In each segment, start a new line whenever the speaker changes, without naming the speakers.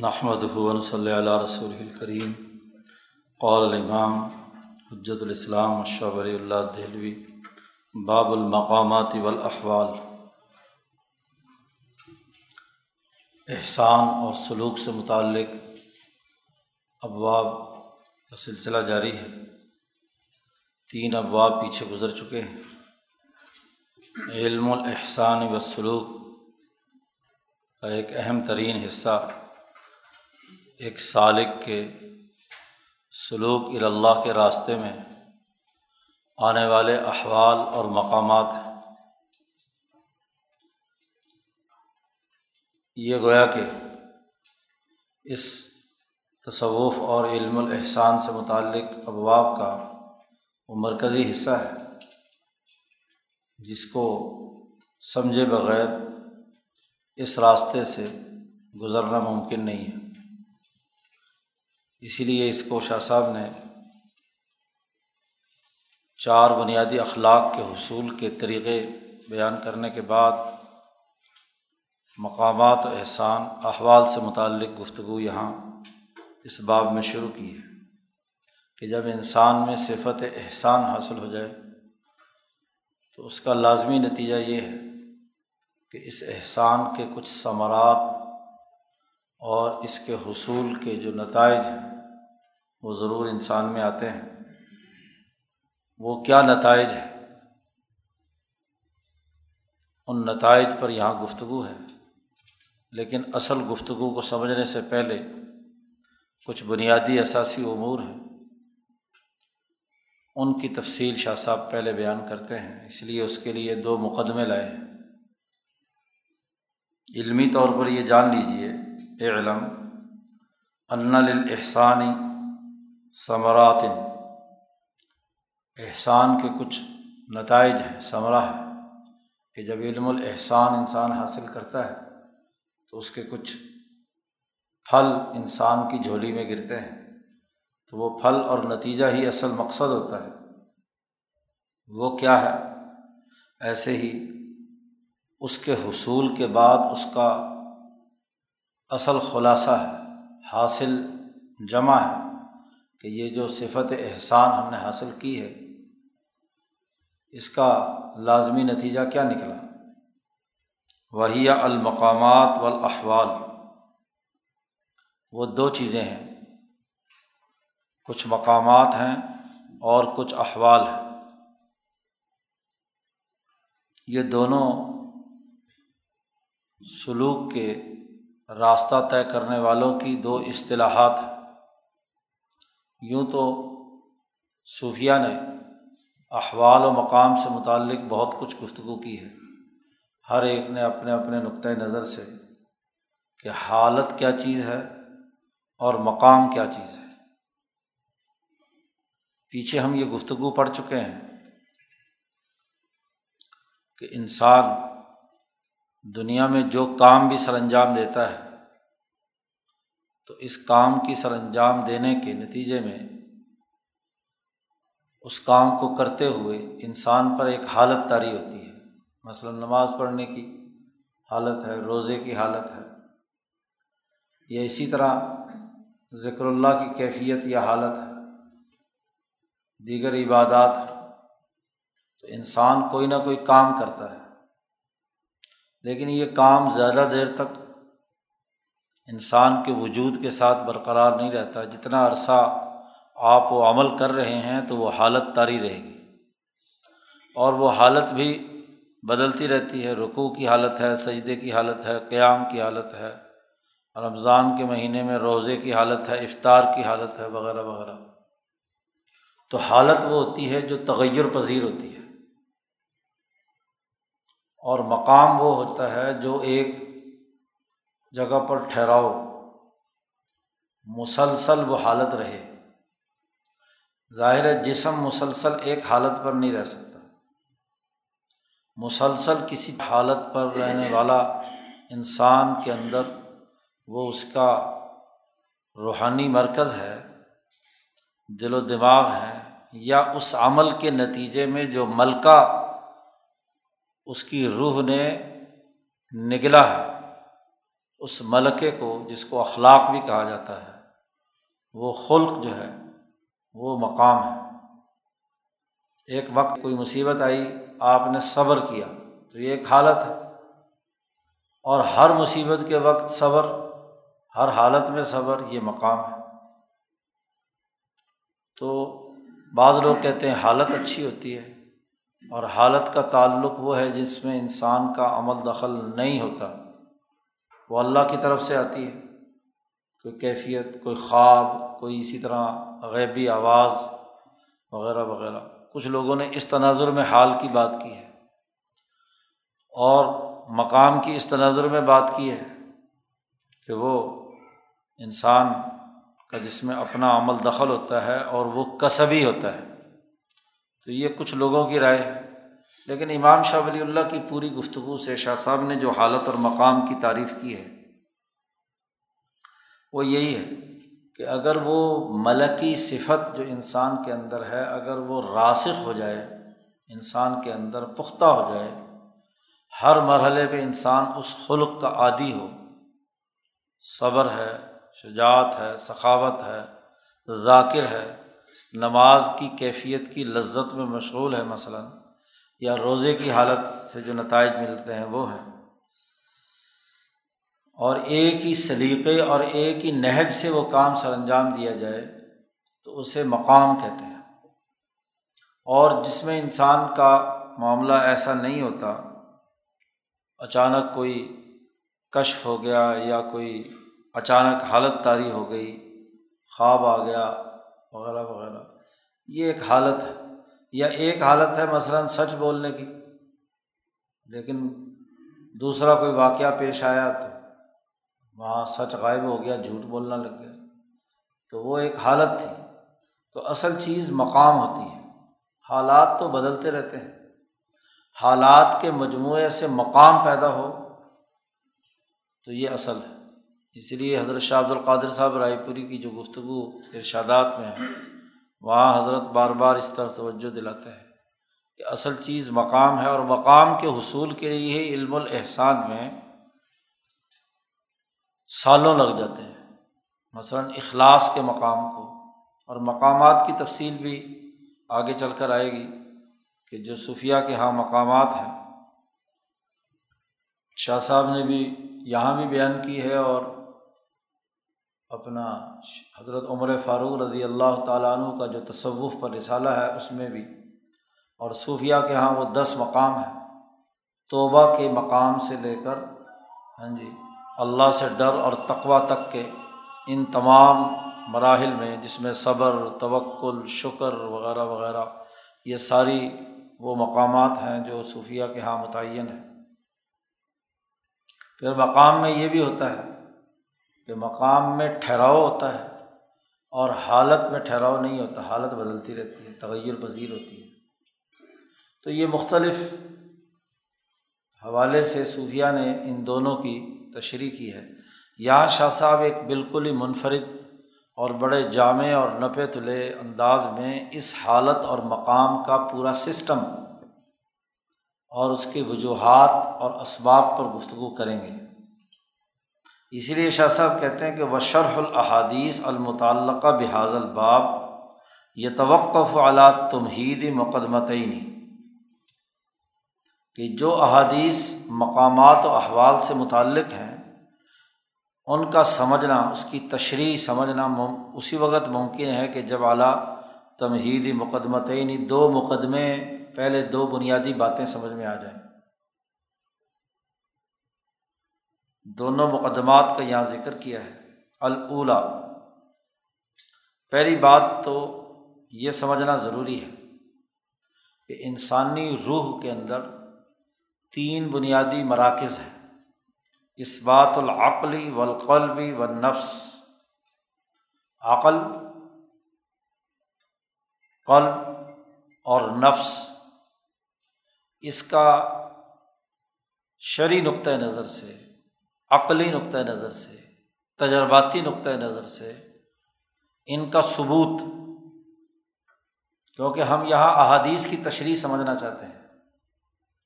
نحمد ہُون صلی اللہ رسول الکریم قول الامام حجت الاسلام اشہ ولی اللہ دہلوی باب المقامات والاحوال احسان اور سلوک سے متعلق ابواب کا سلسلہ جاری ہے۔ تین ابواب پیچھے گزر چکے ہیں۔ علم الاحسان و سلوک کا ایک اہم ترین حصہ ایک سالق کے سلوک اللہ کے راستے میں آنے والے احوال اور مقامات ہیں۔ یہ گویا کہ اس تصوف اور علم الاحسان سے متعلق ابواب کا وہ مرکزی حصہ ہے، جس کو سمجھے بغیر اس راستے سے گزرنا ممکن نہیں ہے۔ اسی لیے اس کو شاہ صاحب نے چار بنیادی اخلاق کے حصول کے طریقے بیان کرنے کے بعد مقامات و احسان، احوال سے متعلق گفتگو یہاں اس باب میں شروع کی ہے کہ جب انسان میں صفت احسان حاصل ہو جائے تو اس کا لازمی نتیجہ یہ ہے کہ اس احسان کے کچھ ثمرات اور اس کے حصول کے جو نتائج ہیں وہ ضرور انسان میں آتے ہیں۔ وہ کیا نتائج ہے ان نتائج پر یہاں گفتگو ہے۔ لیکن اصل گفتگو کو سمجھنے سے پہلے کچھ بنیادی اثاثی امور ہیں۔ ان کی تفصیل شاہ صاحب پہلے بیان کرتے ہیں، اس لیے اس کے لیے دو مقدمے لائے ہیں۔ علمی طور پر یہ جان لیجیے علم ان للحسانی ثمرات۔ احسان کے کچھ نتائج ہیں، ثمرہ ہے کہ جب علم الاحسان انسان حاصل کرتا ہے، تو اس کے کچھ پھل انسان کی جھولی میں گرتے ہیں۔ تو وہ پھل اور نتیجہ ہی اصل مقصد ہوتا ہے۔ وہ کیا ہے؟ ایسے ہی اس کے حصول کے بعد اس کا اصل خلاصہ ہے، حاصل جمع ہے۔ کہ یہ جو صفت احسان ہم نے حاصل کی ہے، اس کا لازمی نتیجہ کیا نکلا؟ وہی المقامات والاحوال وہ دو چیزیں ہیں۔ کچھ مقامات ہیں اور کچھ احوال ہیں۔ یہ دونوں سلوک کے راستہ طے کرنے والوں کی دو اصطلاحات ہیں۔ یوں تو صوفیہ نے احوال و مقام سے متعلق بہت کچھ گفتگو کی ہے۔ ہر ایک نے اپنے اپنے نقطۂ نظر سے کہ حالت کیا چیز ہے اور مقام کیا چیز ہے۔ پیچھے ہم یہ گفتگو پڑھ چکے ہیں کہ انسان دنیا میں جو کام بھی سر انجام دیتا ہے تو اس کام کی سر انجام دینے کے نتیجے میں اس کام کو کرتے ہوئے انسان پر ایک حالت طاری ہوتی ہے۔ مثلاً نماز پڑھنے کی حالت ہے، روزے کی حالت ہے، یا اسی طرح ذکر اللہ کی کیفیت یا حالت ہے، دیگر عبادات ہے تو انسان کوئی نہ کوئی کام کرتا ہے، لیکن یہ کام زیادہ دیر تک انسان کے وجود کے ساتھ برقرار نہیں رہتا، جتنا عرصہ آپ وہ عمل کر رہے ہیں تو وہ حالت طاری رہے گی۔ اور وہ حالت بھی بدلتی رہتی ہے۔ رکوع کی حالت ہے، سجدے کی حالت ہے، قیام کی حالت ہے، رمضان کے مہینے میں روزے کی حالت ہے، افطار کی حالت ہے، وغیرہ وغیرہ۔ تو حالت وہ ہوتی ہے جو تغیر پذیر ہوتی ہے۔ اور مقام وہ ہوتا ہے جو ایک جگہ پر ٹھہراؤ۔ مسلسل وہ حالت رہے۔ ظاہر جسم مسلسل ایک حالت پر نہیں رہ سکتا۔ مسلسل کسی حالت پر رہنے والا انسان کے اندر وہ اس کا روحانی مرکز ہے، دل و دماغ ہے، یا اس عمل کے نتیجے میں جو ملکہ اس کی روح نے نگلا ہے۔ اس ملکے کو جس کو اخلاق بھی کہا جاتا ہے، وہ خلق جو ہے، وہ مقام ہے۔ ایک وقت کوئی مصیبت آئی، آپ نے صبر کیا، تو یہ ایک حالت ہے۔ اور ہر مصیبت کے وقت صبر، ہر حالت میں صبر، یہ مقام ہے۔ تو بعض لوگ کہتے ہیں، حالت اچھی ہوتی ہے۔ اور حالت کا تعلق وہ ہے جس میں انسان کا عمل دخل نہیں ہوتا۔ وہ اللہ کی طرف سے آتی ہے۔ کوئی کیفیت، کوئی خواب، کوئی اسی طرح غیبی آواز وغیرہ وغیرہ۔ کچھ لوگوں نے اس تناظر میں حال کی بات کی ہے۔ اور مقام کی اس تناظر میں بات کی ہے کہ وہ انسان کا جس میں اپنا عمل دخل ہوتا ہے اور وہ کسبی ہوتا ہے۔ تو یہ کچھ لوگوں کی رائے ہے۔ لیکن امام شاہ ولی اللہ کی پوری گفتگو سے شاہ صاحب نے جو حالت اور مقام کی تعریف کی ہے، وہ یہی ہے کہ اگر وہ ملکی صفت جو انسان کے اندر ہے، اگر وہ راسخ ہو جائے، انسان کے اندر پختہ ہو جائے، ہر مرحلے پہ انسان اس خلق کا عادی ہو، صبر ہے، شجاعت ہے، سخاوت ہے، ذاکر ہے، نماز کی کیفیت کی لذت میں مشغول ہے مثلاً یا روزے کی حالت سے جو نتائج ملتے ہیں وہ ہیں۔ اور ایک ہی سلیقے اور ایک ہی نہج سے وہ کام سر انجام دیا جائے تو اسے مقام کہتے ہیں۔ اور جس میں انسان کا معاملہ ایسا نہیں ہوتا، اچانک کوئی کشف ہو گیا یا کوئی اچانک حالت طاری ہو گئی، خواب آ گیا، وغیرہ وغیرہ، یہ ایک حالت ہے۔ یا ایک حالت ہے مثلاً سچ بولنے کی، لیکن دوسرا کوئی واقعہ پیش آیا تو وہاں سچ غائب ہو گیا، جھوٹ بولنا لگ گیا۔ تو وہ ایک حالت تھی۔ تو اصل چیز مقام ہوتی ہے۔ حالات تو بدلتے رہتے ہیں۔ حالات کے مجموعے سے مقام پیدا ہو تو یہ اصل ہے۔ اس لیے حضرت شاہ عبد القادر صاحب رائے پوری کی جو گفتگو ارشادات میں ہے وہاں حضرت بار بار اس طرح توجہ دلاتے ہیں کہ اصل چیز مقام ہے اور مقام کے حصول کے لیے ہی علم الاحسان میں سالوں لگ جاتے ہیں۔ مثلاً اخلاص کے مقام کو اور مقامات کی تفصیل بھی آگے چل کر آئے گی کہ جو صوفیہ کے یہاں مقامات ہیں۔ شاہ صاحب نے بھی یہاں بھی بیان کی ہے اور اپنا حضرت عمر فاروق رضی اللہ تعالیٰ عنہ کا جو تصوف پر رسالہ ہے، اس میں بھی۔ اور صوفیہ کے یہاں وہ دس مقام ہیں۔ توبہ کے مقام سے لے کر ہاں جی اللہ سے ڈر اور تقوا تک کے ان تمام مراحل میں، جس میں صبر، توکل، شکر وغیرہ وغیرہ، یہ ساری وہ مقامات ہیں جو صوفیہ کے یہاں متعین ہیں۔ پھر مقام میں یہ بھی ہوتا ہے کہ مقام میں ٹھہراؤ ہوتا ہے اور حالت میں ٹھہراؤ نہیں ہوتا، حالت بدلتی رہتی ہے، تغیر پذیر ہوتی ہے۔ تو یہ مختلف حوالے سے صوفیہ نے ان دونوں کی تشریح کی ہے۔ یہاں شاہ صاحب ایک بالکل ہی منفرد اور بڑے جامع اور نپے تلے انداز میں اس حالت اور مقام کا پورا سسٹم اور اس کے وجوہات اور اسباب پر گفتگو کریں گے۔ اسی لیے شاہ صاحب کہتے ہیں کہ وہ شرح الحادیث المتعلقہ بحاظ الباب یہ توقف اعلیٰ تمہید مقدمتعینی کہ جو احادیث مقامات و احوال سے متعلق ہیں، ان کا سمجھنا، اس کی تشریح سمجھنا اسی وقت ممکن ہے کہ جب اعلیٰ تمہید مقدمتعینی دو مقدمے، پہلے دو بنیادی باتیں سمجھ میں آ جائیں۔ دونوں مقدمات کا یہاں ذکر کیا ہے۔ الا پہلی بات تو یہ سمجھنا ضروری ہے کہ انسانی روح کے اندر تین بنیادی مراکز ہیں۔ اس بات العقلی والقلبی و نفس عقل، قلب اور نفس۔ اس کا شرعی نقطۂ نظر سے عقلی نقطۂ نظر سے، تجرباتی نقطۂ نظر سے ان کا ثبوت، کیونکہ ہم یہاں احادیث کی تشریح سمجھنا چاہتے ہیں،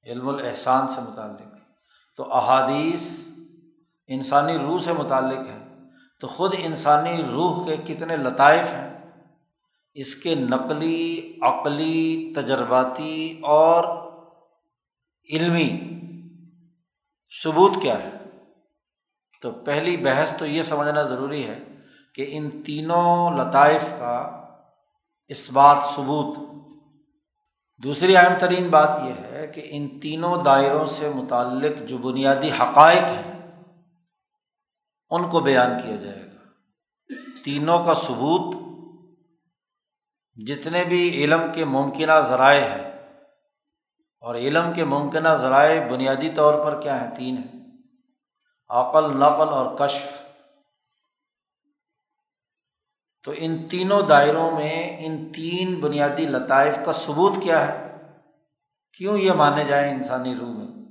علم الاحسان سے متعلق۔ تو احادیث انسانی روح سے متعلق ہے تو خود انسانی روح کے کتنے لطائف ہیں، اس کے نقلی، عقلی، تجرباتی اور علمی ثبوت کیا ہے۔ تو پہلی بحث تو یہ سمجھنا ضروری ہے کہ ان تینوں لطائف کا اس بات ثبوت۔ دوسری اہم ترین بات یہ ہے کہ ان تینوں دائروں سے متعلق جو بنیادی حقائق ہیں، ان کو بیان کیا جائے گا۔ تینوں کا ثبوت جتنے بھی علم کے ممکنہ ذرائع ہیں، اور علم کے ممکنہ ذرائع بنیادی طور پر کیا ہیں؟ تین ہیں۔ عقل، نقل اور کشف۔ تو ان تینوں دائروں میں ان تین بنیادی لطائف کا ثبوت کیا ہے؟ کیوں یہ مانے جائیں انسانی روح میں؟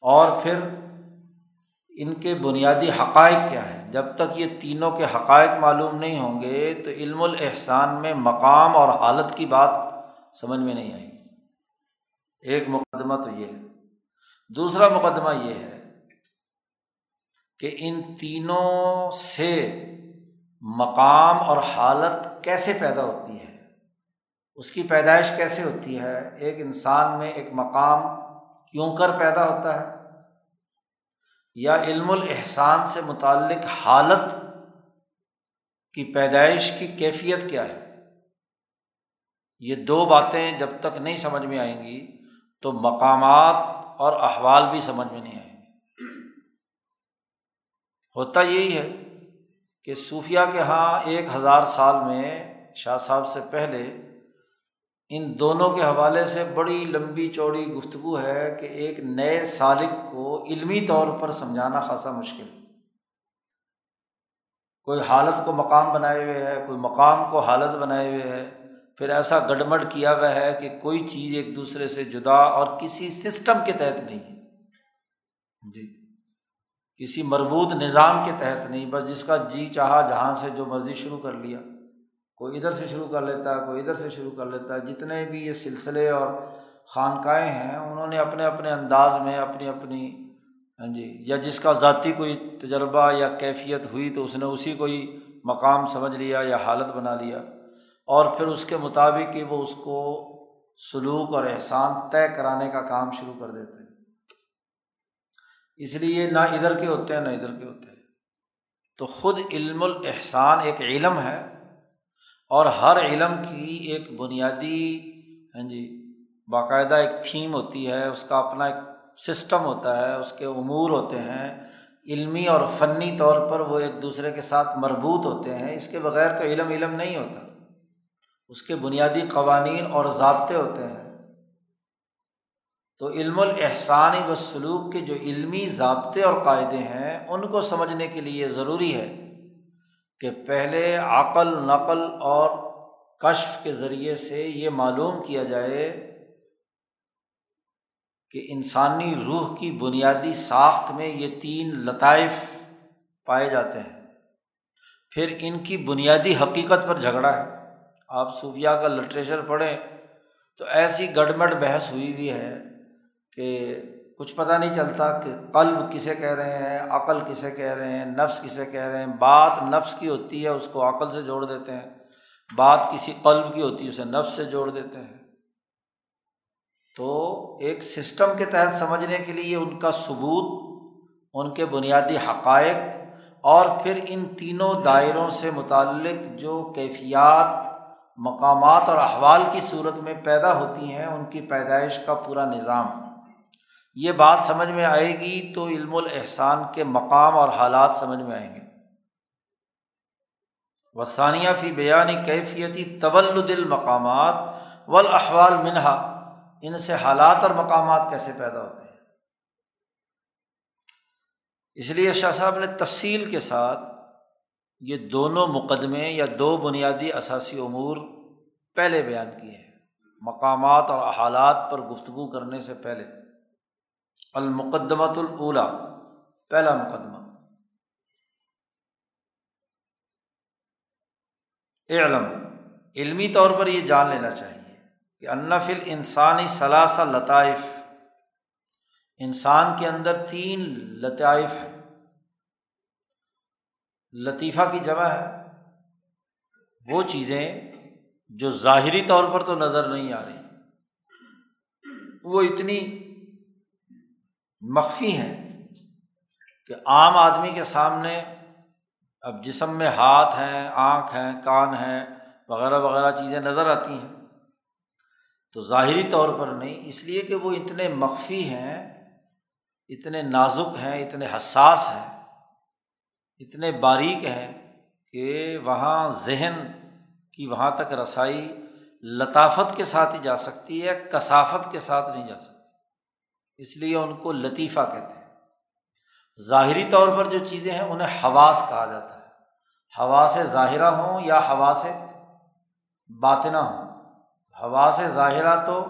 اور پھر ان کے بنیادی حقائق کیا ہیں؟ جب تک یہ تینوں کے حقائق معلوم نہیں ہوں گے تو علم الاحسان میں مقام اور حالت کی بات سمجھ میں نہیں آئے گی۔ ایک مقدمہ تو یہ ہے۔ دوسرا مقدمہ یہ ہے کہ ان تینوں سے مقام اور حالت کیسے پیدا ہوتی ہے؟ اس کی پیدائش کیسے ہوتی ہے؟ ایک انسان میں ایک مقام کیوں کر پیدا ہوتا ہے؟ یا علم الاحسان سے متعلق حالت کی پیدائش کی کیفیت کیا ہے؟ یہ دو باتیں جب تک نہیں سمجھ میں آئیں گی تو مقامات اور احوال بھی سمجھ میں نہیں آئیں گے۔ ہوتا یہی ہے کہ صوفیہ کے یہاں ایک ہزار سال میں شاہ صاحب سے پہلے ان دونوں کے حوالے سے بڑی لمبی چوڑی گفتگو ہے کہ ایک نئے سالق کو علمی طور پر سمجھانا خاصا مشکل کوئی حالت کو مقام بنائے ہوئے ہے، کوئی مقام کو حالت بنائے ہوئے ہے، پھر ایسا گڑمڑ کیا ہوا ہے کہ کوئی چیز ایک دوسرے سے جدا اور کسی سسٹم کے تحت نہیں ہے۔ جی۔ کسی مربوط نظام کے تحت نہیں، بس جس کا جی چاہا جہاں سے جو مرضی شروع کر لیا۔ کوئی ادھر سے شروع کر لیتا ہے کوئی ادھر سے شروع کر لیتا۔ ہے جتنے بھی یہ سلسلے اور خانقاہیں ہیں، انہوں نے اپنے اپنے انداز میں اپنی اپنی ہاں جی یا جس کا ذاتی کوئی تجربہ یا کیفیت ہوئی تو اس نے اسی کو ہی مقام سمجھ لیا یا حالت بنا لیا۔ اور پھر اس کے مطابق ہی وہ اس کو سلوک اور احسان طے کرانے کا کام شروع کر دیتے ہیں۔ اس لیے نہ ادھر کے ہوتے ہیں، نہ ادھر کے ہوتے ہیں۔ تو خود علم الاحسان ایک علم ہے، اور ہر علم کی ایک بنیادی ہاں جی باقاعدہ ایک تھیم ہوتی ہے، اس کا اپنا ایک سسٹم ہوتا ہے، اس کے امور ہوتے ہیں۔ علمی اور فنی طور پر وہ ایک دوسرے کے ساتھ مربوط ہوتے ہیں، اس کے بغیر تو علم علم نہیں ہوتا۔ اس کے بنیادی قوانین اور ضابطے ہوتے ہیں۔ تو علم الاحسانی و سلوک کے جو علمی ضابطے اور قاعدے ہیں، ان کو سمجھنے کے لیے ضروری ہے کہ پہلے عقل، نقل اور کشف کے ذریعے سے یہ معلوم کیا جائے کہ انسانی روح کی بنیادی ساخت میں یہ تین لطائف پائے جاتے ہیں۔ پھر ان کی بنیادی حقیقت پر جھگڑا ہے۔ آپ صوفیہ کا لٹریچر پڑھیں تو ایسی گڑمڑ بحث ہوئی ہوئی ہے کہ کچھ پتہ نہیں چلتا کہ قلب کسے کہہ رہے ہیں، عقل کسے کہہ رہے ہیں، نفس کسے کہہ رہے ہیں۔ بات نفس کی ہوتی ہے، اس کو عقل سے جوڑ دیتے ہیں۔ بات کسی قلب کی ہوتی ہے، اسے نفس سے جوڑ دیتے ہیں۔ تو ایک سسٹم کے تحت سمجھنے کے لیے ان کا ثبوت، ان کے بنیادی حقائق اور پھر ان تینوں دائروں سے متعلق جو کیفیات، مقامات اور احوال کی صورت میں پیدا ہوتی ہیں، ان کی پیدائش کا پورا نظام۔ یہ بات سمجھ میں آئے گی تو علم الاحسان کے مقام اور حالات سمجھ میں آئیں گے۔ وسانیہ فی بیانی کیفیتی طول المقامات والاحوال منہا، ان سے حالات اور مقامات کیسے پیدا ہوتے ہیں۔ اس لیے شاہ صاحب نے تفصیل کے ساتھ یہ دونوں مقدمے یا دو بنیادی اثاثی امور پہلے بیان کیے ہیں، مقامات اور حالات پر گفتگو کرنے سے پہلے۔ المقدمۃ الاولا پہلا مقدمہ۔ علم علمی طور پر یہ جان لینا چاہیے کہ انفل انسانی ثلاثہ لطائف۔ انسان کے اندر تین لطائف ہیں۔ لطیفہ کی جمع ہے۔ وہ چیزیں جو ظاہری طور پر تو نظر نہیں آ رہی، وہ اتنی مخفی ہیں کہ عام آدمی کے سامنے اب جسم میں ہاتھ ہیں، آنکھ ہیں، کان ہیں، وغیرہ وغیرہ چیزیں نظر آتی ہیں۔ تو ظاہری طور پر نہیں، اس لیے کہ وہ اتنے مخفی ہیں، اتنے نازک ہیں، اتنے حساس ہیں، اتنے باریک ہیں کہ وہاں ذہن کی وہاں تک رسائی لطافت کے ساتھ ہی جا سکتی ہے، کثافت کے ساتھ نہیں جا سکتی۔ اس لیے ان کو لطیفہ کہتے ہیں۔ ظاہری طور پر جو چیزیں ہیں انہیں حواس کہا جاتا ہے۔ ہوا سے ظاہرہ ہوں یا ہوا سے باطنا ہوں۔ ہوا سے ظاہرہ تو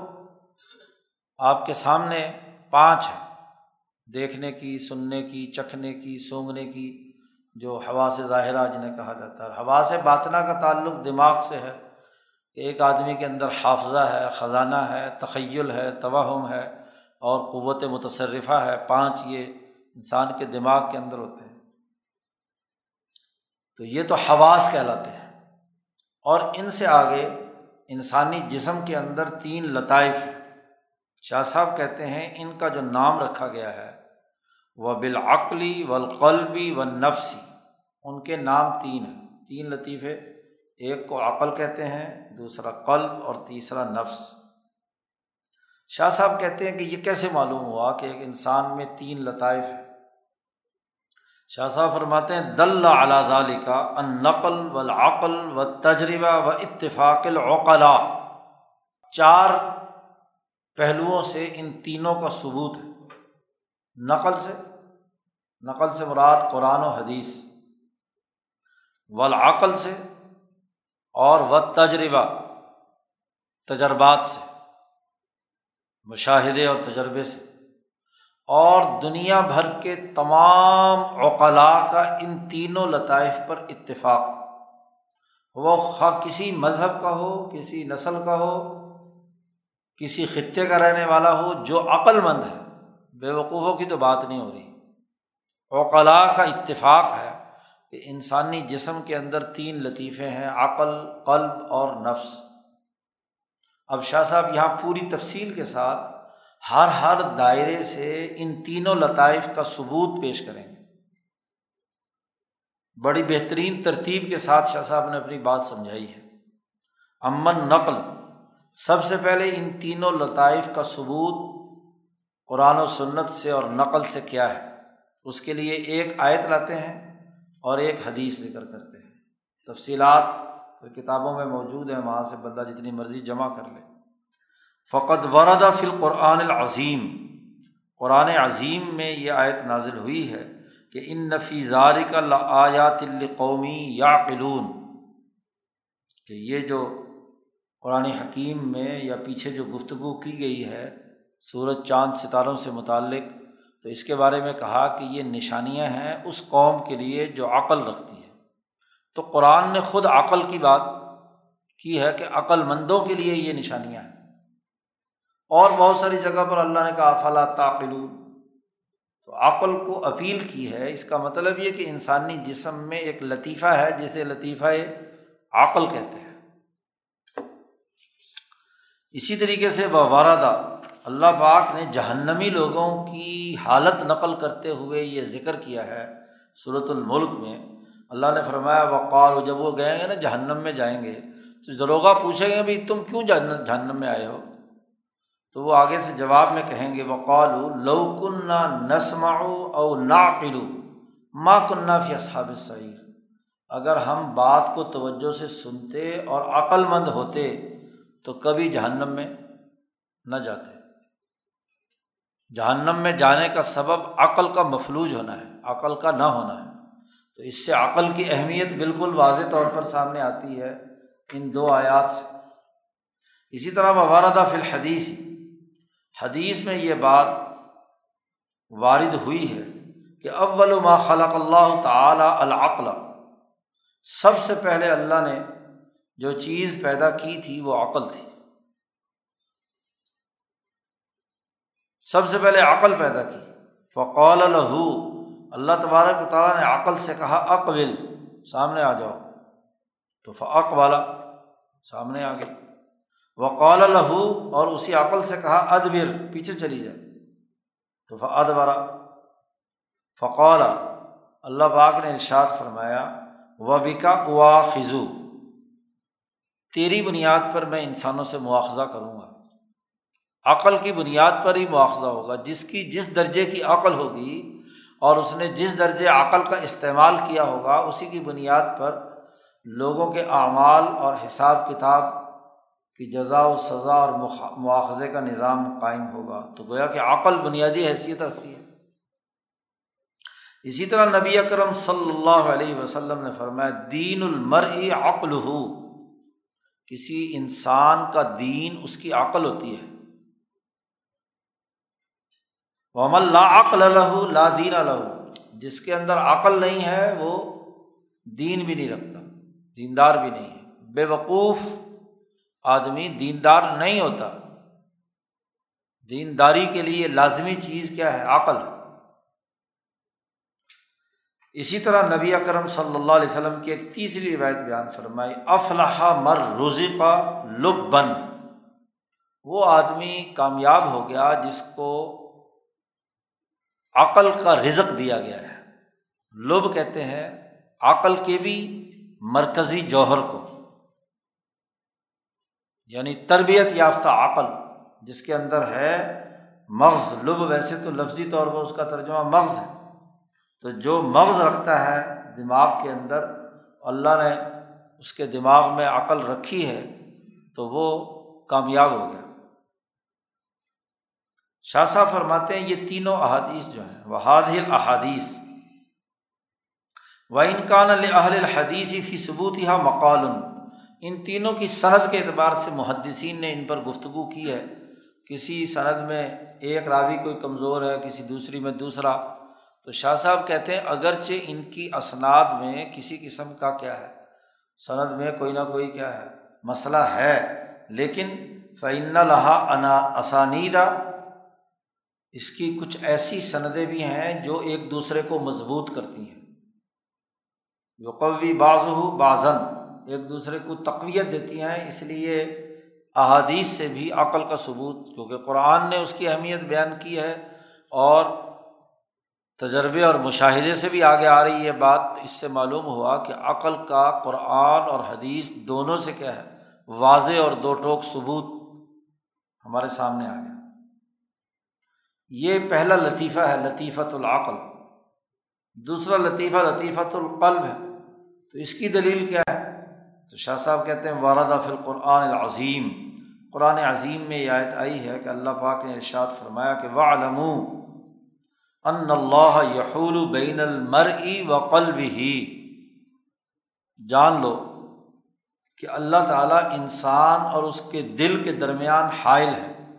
آپ کے سامنے پانچ ہیں۔ دیکھنے کی، سننے کی، چکھنے کی سونگنے کی جو ہوا سے ظاہرہ جنہیں کہا جاتا ہے۔ ہوا سے باطنا کا تعلق دماغ سے ہے۔ کہ ایک آدمی کے اندر حافظہ ہے، خزانہ ہے، تخیل ہے، توہم ہے۔ اور قوت متصرفہ ہے۔ پانچ یہ انسان کے دماغ کے اندر ہوتے ہیں۔ تو یہ تو حواس کہلاتے ہیں۔ اور ان سے آگے انسانی جسم کے اندر تین لطائف ہیں۔ شاہ صاحب کہتے ہیں ان کا جو نام رکھا گیا ہے، وہ بالعقلی والقلبی و نفسی ان کے نام تین ہیں۔ تین لطیفے، ایک کو عقل کہتے ہیں، دوسرا قلب اور تیسرا نفس۔ شاہ صاحب کہتے ہیں کہ یہ کیسے معلوم ہوا کہ ایک انسان میں تین لطائف ہیں؟ شاہ صاحب فرماتے ہیں، دل اعلیٰ کا ان نقل و العقل و تجربہ و اتفاق العقلا۔ چار پہلوؤں سے ان تینوں کا ثبوت ہے۔ نقل سے نقل سے مراد قرآن و حدیث۔ والعقل سے اور و تجربہ تجربات سے۔ مشاہدے اور تجربے سے۔ اور دنیا بھر کے تمام اوقلا کا ان تینوں لطائف پر اتفاق۔ وہ خواہ کسی مذہب کا ہو، کسی نسل کا ہو، کسی خطے کا رہنے والا ہو، جو عقل مند ہے، بے وقوفوں کی تو بات نہیں ہو رہی۔ اوقلا کا اتفاق ہے کہ انسانی جسم کے اندر تین لطیفے ہیں، عقل، قلب اور نفس۔ اب شاہ صاحب یہاں پوری تفصیل کے ساتھ ہر ہر دائرے سے ان تینوں لطائف کا ثبوت پیش کریں گے۔ بڑی بہترین ترتیب کے ساتھ شاہ صاحب نے اپنی بات سمجھائی ہے۔ امن نقل، سب سے پہلے ان تینوں لطائف کا ثبوت قرآن و سنت سے اور نقل سے کیا ہے۔ اس کے لیے ایک آیت لاتے ہیں اور ایک حدیث ذکر کرتے ہیں۔ تفصیلات کتابوں میں موجود ہیں، وہاں سے بندہ جتنی مرضی جمع کر لے۔ فقط ورد فی القرآن العظیم۔ قرآن عظیم میں یہ آیت نازل ہوئی ہے کہ ان نفی ذارک آیات القومی یا قلون کہ یہ جو قرآن حکیم میں یا پیچھے جو گفتگو کی گئی ہے سورج، چاند ستاروں سے متعلق، تو اس کے بارے میں کہا کہ یہ نشانیاں ہیں اس قوم کے لیے جو عقل رکھتی ہے۔ تو قرآن نے خود عقل کی بات کی ہے کہ عقل مندوں کے لیے یہ نشانیاں ہیں۔ اور بہت ساری جگہ پر اللہ نے کہا فلا تاقل تو عقل کو اپیل کی ہے، اس کا مطلب یہ کہ انسانی جسم میں ایک لطیفہ ہے، جسے لطیفہ عقل کہتے ہیں۔ اسی طریقے سے وہ واردہ اللہ پاک نے جہنمی لوگوں کی حالت نقل کرتے ہوئے یہ ذکر کیا ہے صورت الملک میں۔ اللہ نے فرمایا وقال جب وہ گئیں گے نا جہنم میں جائیں گے، تو دروگا پوچھیں گے بھائی تم کیوں جہنم میں آئے ہو؟ تو وہ آگے سے جواب میں کہیں گے وقالو لو کنہ نسما او نا قلو ماں کنہ فی اصحاب سعیر اگر ہم بات کو توجہ سے سنتے اور عقل مند ہوتے تو کبھی جہنم میں نہ جاتے۔ جہنم میں جانے کا سبب عقل کا مفلوج ہونا ہے، عقل کا نہ ہونا ہے۔ تو اس سے عقل کی اہمیت بالکل واضح طور پر سامنے آتی ہے ان دو آیات سے۔ اسی طرح مواردہ فی الحدیث حدیث میں یہ بات وارد ہوئی ہے کہ اول ما خلق اللہ تعالیٰ العقل، سب سے پہلے اللہ نے جو چیز پیدا کی تھی وہ عقل تھی۔ سب سے پہلے عقل پیدا کی۔ فقول الح اللہ تبارک و تعالیٰ نے عقل سے کہا، اقبل، سامنے آ جاؤ۔ تو فعق والا سامنے آ گئی وقال لہو اور اسی عقل سے کہا، ادبر، پیچھے چلی جائے تو فعد برا فقول اللہ باغ نے ارشاد فرمایا و بکا اوا خزو تیری بنیاد پر میں انسانوں سے مواخذہ کروں گا۔ عقل کی بنیاد پر ہی مواخذہ ہوگا۔ جس کی، جس درجے کی عقل ہوگی، اور اس نے جس درجے عقل کا استعمال کیا ہوگا، اسی کی بنیاد پر لوگوں کے اعمال اور حساب کتاب کی جزا و سزا اور مواخذے کا نظام قائم ہوگا۔ تو گویا کہ عقل بنیادی حیثیت رکھتی ہے۔ اسی طرح نبی اکرم صلی اللہ علیہ وسلم نے فرمایا، دین المر عقل ہو کسی انسان کا دین اس کی عقل ہوتی ہے۔ وہ لا عقل لہو لا دین لہو جس کے اندر عقل نہیں ہے، وہ دین بھی نہیں رکھتا، دیندار بھی نہیں ہے۔ بے وقوف آدمی دیندار نہیں ہوتا۔ دینداری کے لیے لازمی چیز کیا ہے؟ عقل۔ اسی طرح نبی اکرم صلی اللہ علیہ وسلم کی ایک تیسری روایت بیان فرمائی افلاح مر روزی کا لب بن وہ آدمی کامیاب ہو گیا جس کو عقل کا رزق دیا گیا ہے۔ لب کہتے ہیں، عقل کے بھی مرکزی جوہر کو۔ یعنی تربیت یافتہ عقل، جس کے اندر ہے مغز، لب، ویسے تو لفظی طور پر اس کا ترجمہ مغز ہے۔ تو جو مغز رکھتا ہے دماغ کے اندر، اللہ نے اس کے دماغ میں عقل رکھی ہے، تو وہ کامیاب ہو گیا۔ شاہ صاحب فرماتے ہیں یہ تینوں احادیث جو ہیں، وہ حادل احادیث و انکان اہل الحدیثی فی ثبوت یہاں مقال۔ ان تینوں کی صنعت کے اعتبار سے محدثین نے ان پر گفتگو کی ہے۔ کسی صنعت میں ایک راوی کوئی کمزور ہے، کسی دوسری میں دوسرا۔ تو شاہ صاحب کہتے ہیں، اگرچہ ان کی اسناد میں کسی قسم کا کیا ہے صنعت میں کوئی نہ کوئی کیا ہے، مسئلہ ہے، لیکن فعن لہا انا اسانیدہ اس کی کچھ ایسی سندیں بھی ہیں جو ایک دوسرے کو مضبوط کرتی ہیں۔ یقوی بعض ہو بازن ایک دوسرے کو تقویت دیتی ہیں، اس لیے احادیث سے بھی عقل کا ثبوت، کیونکہ قرآن نے اس کی اہمیت بیان کی ہے اور تجربے اور مشاہدے سے بھی آگے آ رہی ہے بات، اس سے معلوم ہوا کہ عقل کا قرآن اور حدیث دونوں سے کیا ہے، واضح اور دو ٹوک ثبوت ہمارے سامنے آ گیا۔ یہ پہلا لطیفہ ہے، لطیفۃ العقل۔ دوسرا لطیفہ، لطیفۃ القلب ہے۔ تو اس کی دلیل کیا ہے؟ تو شاہ صاحب کہتے ہیں واردا فی القرآن العظیم قرآن عظیم میں یہ آیت آئی ہے کہ اللہ پاک نے ارشاد فرمایا کہ و علم ان اللہ یحول بین المر و قلب ہی جان لو کہ اللہ تعالیٰ انسان اور اس کے دل کے درمیان حائل ہے۔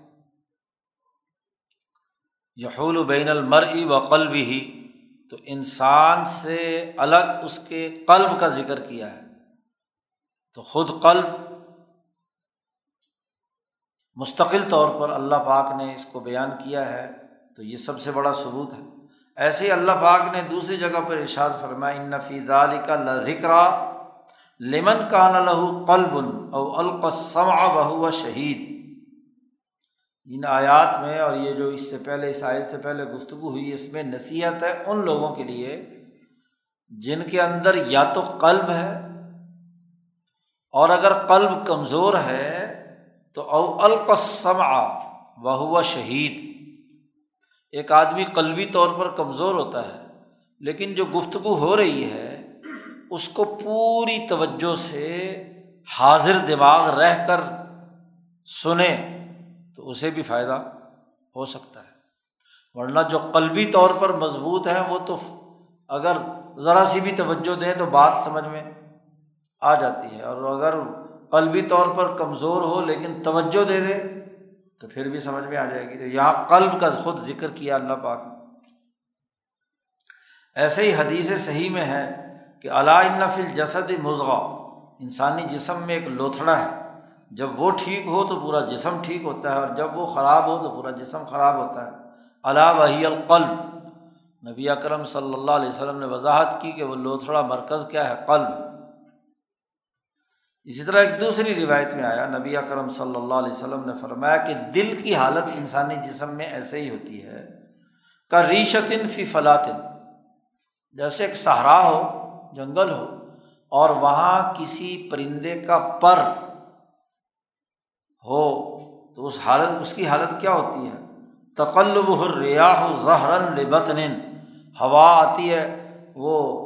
یحول بین المر و قلب ہی تو انسان سے الگ اس کے قلب کا ذکر کیا ہے۔ تو خود قلب مستقل طور پر اللہ پاک نے اس کو بیان کیا ہے، تو یہ سب سے بڑا ثبوت ہے۔ ایسے ہی اللہ پاک نے دوسری جگہ پر ارشاد فرمایا، ان نفی دال کا لکرا لمن کا نہ لہو قلب او القسم بہو شہید۔ ان آیات میں اور یہ جو اس سے پہلے، اس آیت سے پہلے گفتگو ہوئی، اس میں نصیحت ہے ان لوگوں کے لیے جن کے اندر یا تو قلب ہے اور اگر قلب کمزور ہے تو او القسم آ وہ شہید۔ ایک آدمی قلبی طور پر کمزور ہوتا ہے، لیکن جو گفتگو ہو رہی ہے، اس کو پوری توجہ سے حاضر دماغ رہ کر سنیں تو اسے بھی فائدہ ہو سکتا ہے۔ ورنہ جو قلبی طور پر مضبوط ہے، وہ تو اگر ذرا سی بھی توجہ دیں تو بات سمجھ میں آ جاتی ہے اور اگر قلبی طور پر کمزور ہو لیکن توجہ دے دے، تو پھر بھی سمجھ میں آ جائے گی تو یہاں قلب کا خود ذکر کیا اللہ پاک ایسے ہی حدیث صحیح میں ہے کہ علائن نفل جسد مضغ انسانی جسم میں ایک لوتھڑا ہے۔ جب وہ ٹھیک ہو تو پورا جسم ٹھیک ہوتا ہے اور جب وہ خراب ہو تو پورا جسم خراب ہوتا ہے۔ اللہ وحی القلب، نبی اکرم صلی اللہ علیہ وسلم نے وضاحت کی کہ وہ لوتھڑا مرکز کیا ہے، قلب۔ اسی طرح ایک دوسری روایت میں آیا، نبی اکرم صلی اللہ علیہ وسلم نے فرمایا کہ دل کی حالت انسانی جسم میں ایسے ہی ہوتی ہے، کا ریشتن فی فلاطن جیسے ایک صحرا ہو، جنگل ہو، اور وہاں کسی پرندے کا پر ہو، تو اس حالت، اس کی حالت کیا ہوتی ہے؟ تقلب الریاح ظہرن لبتن ہوا آتی ہے، وہ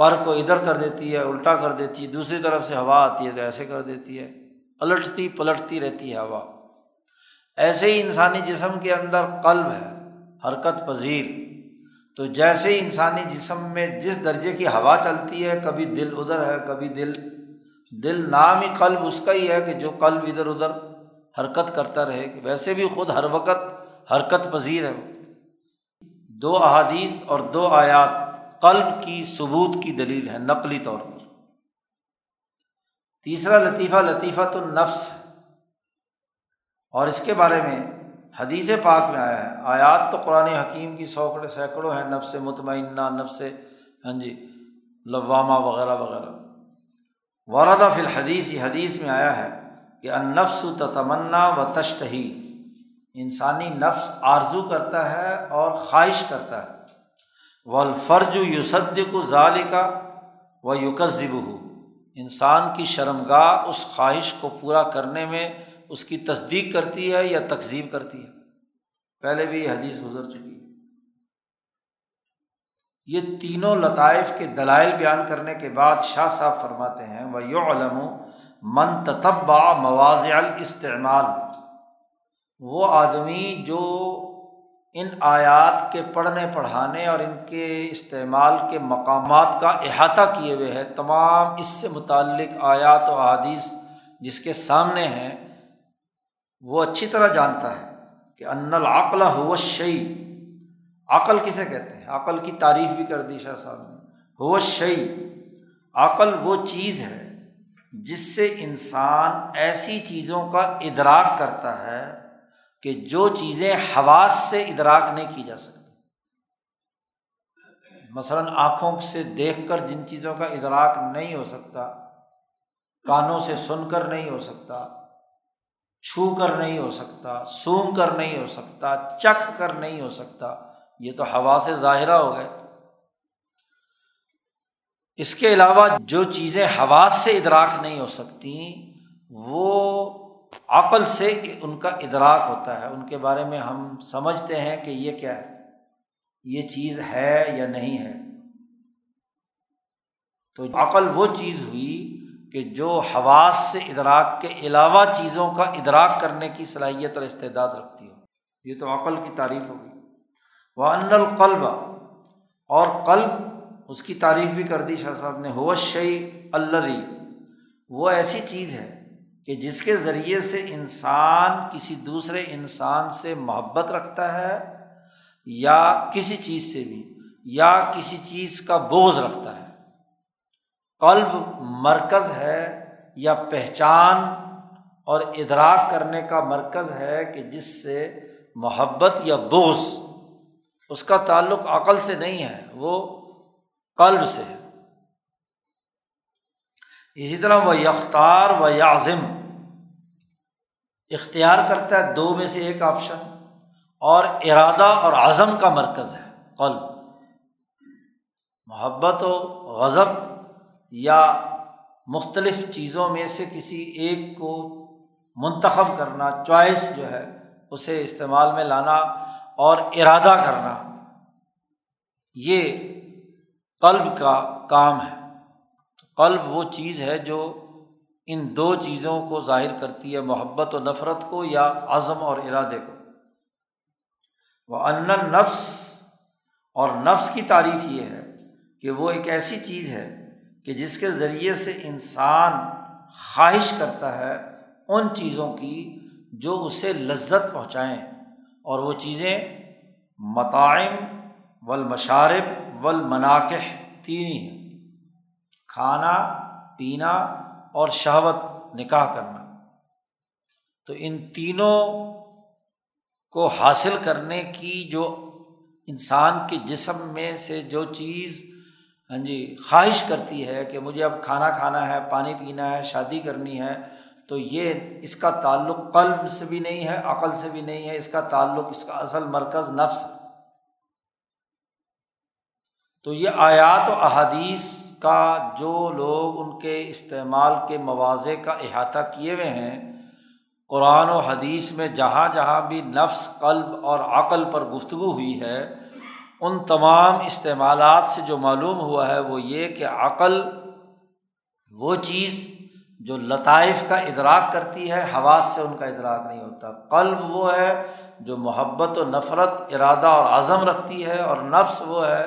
پر کو ادھر کر دیتی ہے، الٹا کر دیتی ہے، دوسری طرف سے ہوا آتی ہے تو ایسے کر دیتی ہے۔ الٹتی پلٹتی رہتی ہے ہوا۔ ایسے ہی انسانی جسم کے اندر قلب ہے، حرکت پذیر۔ تو جیسے ہی انسانی جسم میں جس درجے کی ہوا چلتی ہے، کبھی دل ادھر ہے، کبھی دل۔ دل نام ہی قلب، اس کا ہی ہے کہ جو قلب ادھر ادھر حرکت کرتا رہے۔ ویسے بھی خود ہر وقت حرکت پذیر ہے۔ دو احادیث اور دو آیات۔ قلب کی ثبوت کی دلیل ہے، نقلی طور پر۔ تیسرا لطیفہ لطیفہ تو نفس ہے۔ اور اس کے بارے میں حدیث پاک میں آیا ہے۔ آیات تو قرآن حکیم کی سوکڑے سینکڑوں ہیں، نفس مطمئنہ، نفس ہاں جی لوامہ وغیرہ وغیرہ۔ وردا فی الحدیث، حدیث میں آیا ہے کہ انفس و تمنا و تشتہی۔ انسانی نفس آرزو کرتا ہے اور خواہش کرتا ہے۔ و الفرج یوسد کو ظال کا و یوکذب ہو انسان کی شرمگاہ اس خواہش کو پورا کرنے میں اس کی تصدیق کرتی ہے یا تقزیب کرتی ہے۔ پہلے بھی یہ حدیث گزر چکی ہے۔ یہ تینوں لطائف کے دلائل بیان کرنے کے بعد شاہ صاحب فرماتے ہیں وہ یو علم من تتبا مواضع الاستعمال۔ وہ آدمی جو ان آیات کے پڑھنے پڑھانے اور ان کے استعمال کے مقامات کا احاطہ کیے ہوئے ہے تمام اس سے متعلق آیات و احادیث جس کے سامنے ہیں، وہ اچھی طرح جانتا ہے کہ ان العقل ہو شعی عقل کسے کہتے ہیں؟ عقل کی تعریف بھی کر دی شاہ صاحب نے۔ ہو شعی عقل وہ چیز ہے جس سے انسان ایسی چیزوں کا ادراک کرتا ہے کہ جو چیزیں حواس سے ادراک نہیں کی جا سکتی۔ مثلاً آنکھوں سے دیکھ کر جن چیزوں کا ادراک نہیں ہو سکتا، کانوں سے سن کر نہیں ہو سکتا، چھو کر نہیں ہو سکتا، سونگ کر نہیں ہو سکتا، چکھ کر نہیں ہو سکتا، یہ تو ہوا سے ظاہرہ ہو گئے۔ اس کے علاوہ جو چیزیں حواس سے ادراک نہیں ہو سکتی، وہ عقل سے ان کا ادراک ہوتا ہے، ان کے بارے میں ہم سمجھتے ہیں کہ یہ کیا ہے، یہ چیز ہے یا نہیں ہے۔ تو عقل وہ چیز ہوئی کہ جو حواس سے ادراک کے علاوہ چیزوں کا ادراک کرنے کی صلاحیت اور استعداد رکھتی ہو۔ یہ تو عقل کی تعریف ہوگی وہ ان القلب، اور قلب اس کی تعریف بھی کر دی شاہ صاحب نے ہوش شعی اللہ وہ ایسی چیز ہے کہ جس کے ذریعے سے انسان کسی دوسرے انسان سے محبت رکھتا ہے یا کسی چیز سے بھی، یا کسی چیز کا بوجھ رکھتا ہے۔ قلب مرکز ہے یا پہچان اور ادراک کرنے کا مرکز ہے کہ جس سے محبت یا بوز اس کا تعلق عقل سے نہیں ہے، وہ قلب سے ہے۔ اسی طرح وہ یختار و یازم اختیار کرتا ہے دو میں سے ایک آپشن، اور ارادہ اور عزم کا مرکز ہے، قلب۔ محبت و غضب یا مختلف چیزوں میں سے کسی ایک کو منتخب کرنا، چوائس جو ہے، اسے استعمال میں لانا اور ارادہ کرنا، یہ قلب کا کام ہے۔ قلب وہ چیز ہے جو ان دو چیزوں کو ظاہر کرتی ہے، محبت و نفرت کو یا عزم اور ارادے کو۔ وہ ان نفس اور نفس کی تعریف یہ ہے کہ وہ ایک ایسی چیز ہے کہ جس کے ذریعے سے انسان خواہش کرتا ہے ان چیزوں کی جو اسے لذت پہنچائیں۔ اور وہ چیزیں مطائم و المشارب و المناقح تین ہی ہیں۔ کھانا، پینا اور شہوت نکاح کرنا۔ تو ان تینوں کو حاصل کرنے کی جو انسان کے جسم میں سے جو چیز ہاں جی خواہش کرتی ہے کہ مجھے اب کھانا کھانا ہے، پانی پینا ہے، شادی کرنی ہے، تو یہ اس کا تعلق قلب سے بھی نہیں ہے، عقل سے بھی نہیں ہے، اس کا تعلق، اس کا اصل مرکز نفس۔ تو یہ آیات و احادیث کا جو لوگ ان کے استعمال کے مواضع کا احاطہ کیے ہوئے ہیں، قرآن و حدیث میں جہاں جہاں بھی نفس، قلب اور عقل پر گفتگو ہوئی ہے، ان تمام استعمالات سے جو معلوم ہوا ہے وہ یہ کہ عقل وہ چیز جو لطائف کا ادراک کرتی ہے، حواس سے ان کا ادراک نہیں ہوتا۔ قلب وہ ہے جو محبت و نفرت، ارادہ اور عزم رکھتی ہے، اور نفس وہ ہے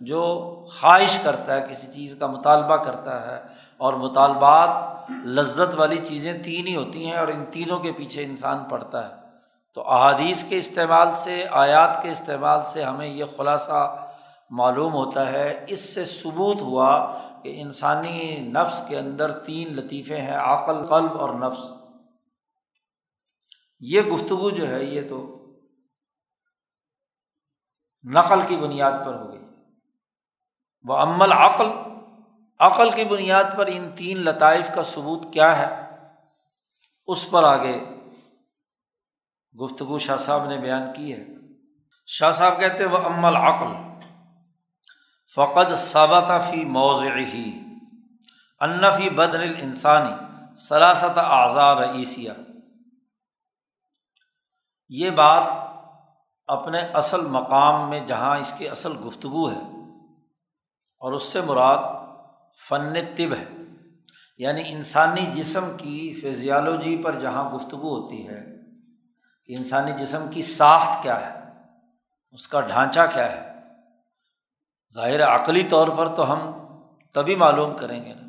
جو خواہش کرتا ہے، کسی چیز کا مطالبہ کرتا ہے اور مطالبات لذت والی چیزیں تین ہی ہوتی ہیں اور ان تینوں کے پیچھے انسان پڑھتا ہے۔ تو احادیث کے استعمال سے، آیات کے استعمال سے ہمیں یہ خلاصہ معلوم ہوتا ہے۔ اس سے ثبوت ہوا کہ انسانی نفس کے اندر تین لطیفے ہیں، عقل، قلب اور نفس۔ یہ گفتگو جو ہے، یہ تو نقل کی بنیاد پر ہو گئی۔ وہ عمل عقل عقل کی بنیاد پر ان تین لطائف کا ثبوت کیا ہے؟ اس پر آگے گفتگو شاہ صاحب نے بیان کی ہے۔ شاہ صاحب کہتے وہ عمل عقل فقط ثابت فی موضع ہی انفی بدن الانسانی سلاست آزار عیسیہ یہ بات اپنے اصل مقام میں، جہاں اس کی اصل گفتگو ہے اور اس سے مراد فن طب ہے۔ یعنی انسانی جسم کی فزیالوجی پر جہاں گفتگو ہوتی ہے کہ انسانی جسم کی ساخت کیا ہے، اس کا ڈھانچہ کیا ہے، ظاہر عقلی طور پر تو ہم تبھی معلوم کریں گے نا۔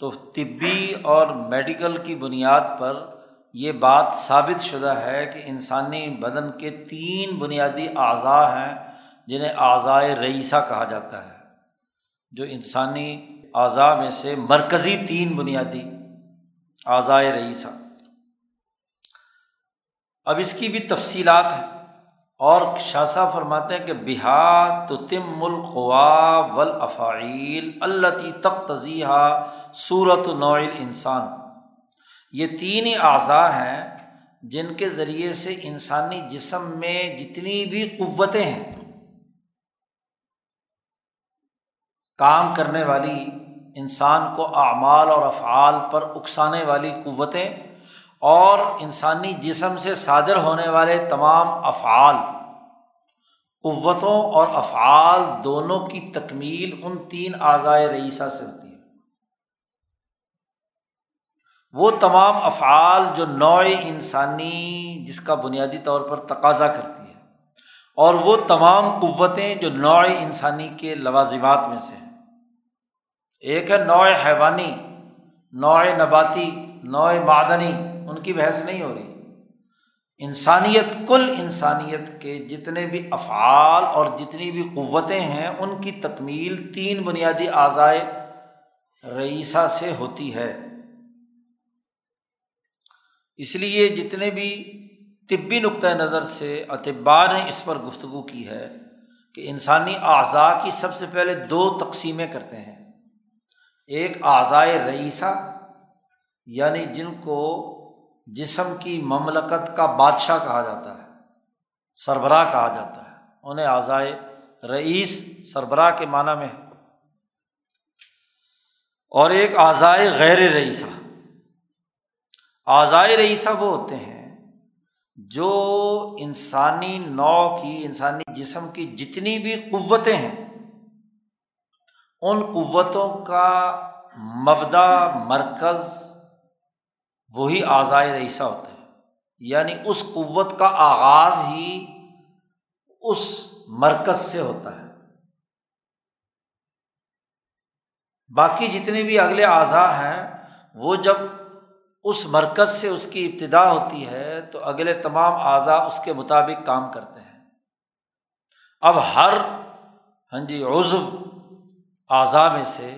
تو طبی اور میڈیکل کی بنیاد پر یہ بات ثابت شدہ ہے کہ انسانی بدن کے تین بنیادی اعضاء ہیں، جنہیں اعضائے رئیسہ کہا جاتا ہے۔ جو انسانی اعضاء میں سے مرکزی تین بنیادی اعضائے رئیسہ اب اس کی بھی تفصیلات ہیں اور شاہ فرماتے ہیں کہ بہا تو تم القوا ول افعیل اللہ تک تضیحہ صورت نوعل انسان یہ تین ہی اعضاء ہیں جن کے ذریعے سے انسانی جسم میں جتنی بھی قوتیں ہیں کام کرنے والی انسان کو اعمال اور افعال پر اکسانے والی قوتیں اور انسانی جسم سے صادر ہونے والے تمام افعال، قوتوں اور افعال دونوں کی تکمیل ان تین اعضائے رئیسہ سے ہوتی ہے۔ وہ تمام افعال جو نوع انسانی، جس کا بنیادی طور پر تقاضا کرتی ہے، اور وہ تمام قوتیں جو نوع انسانی کے لوازمات میں سے ہیں۔ ایک ہے نوع حیوانی، نوع نباتی، نوع معدنی، ان کی بحث نہیں ہو رہی۔ انسانیت، کل انسانیت کے جتنے بھی افعال اور جتنی بھی قوتیں ہیں، ان کی تکمیل تین بنیادی اعضائے رئیسہ سے ہوتی ہے۔ اس لیے جتنے بھی طبی نقطۂ نظر سے اطباء نے اس پر گفتگو کی ہے کہ انسانی اعضاء کی سب سے پہلے دو تقسیمیں کرتے ہیں۔ ایک اعضائے رئیسہ یعنی جن کو جسم کی مملکت کا بادشاہ کہا جاتا ہے، سربراہ کہا جاتا ہے۔ انہیں اعضائے رئیس، سربراہ کے معنی میں ہے۔ اور ایک اعضائے غیر رئیسہ۔ اعضائے رئیسہ وہ ہوتے ہیں جو انسانی نو کی، انسانی جسم کی جتنی بھی قوتیں ہیں ان قوتوں کا مبدا مرکز وہی آزائے رئیسہ ہوتا ہے یعنی اس قوت کا آغاز ہی اس مرکز سے ہوتا ہے۔ باقی جتنے بھی اگلے اعضاء ہیں، وہ جب اس مرکز سے اس کی ابتدا ہوتی ہے، تو اگلے تمام اعضاء اس کے مطابق کام کرتے ہیں۔ اب ہر ہاں جی عزو اعضاء میں سے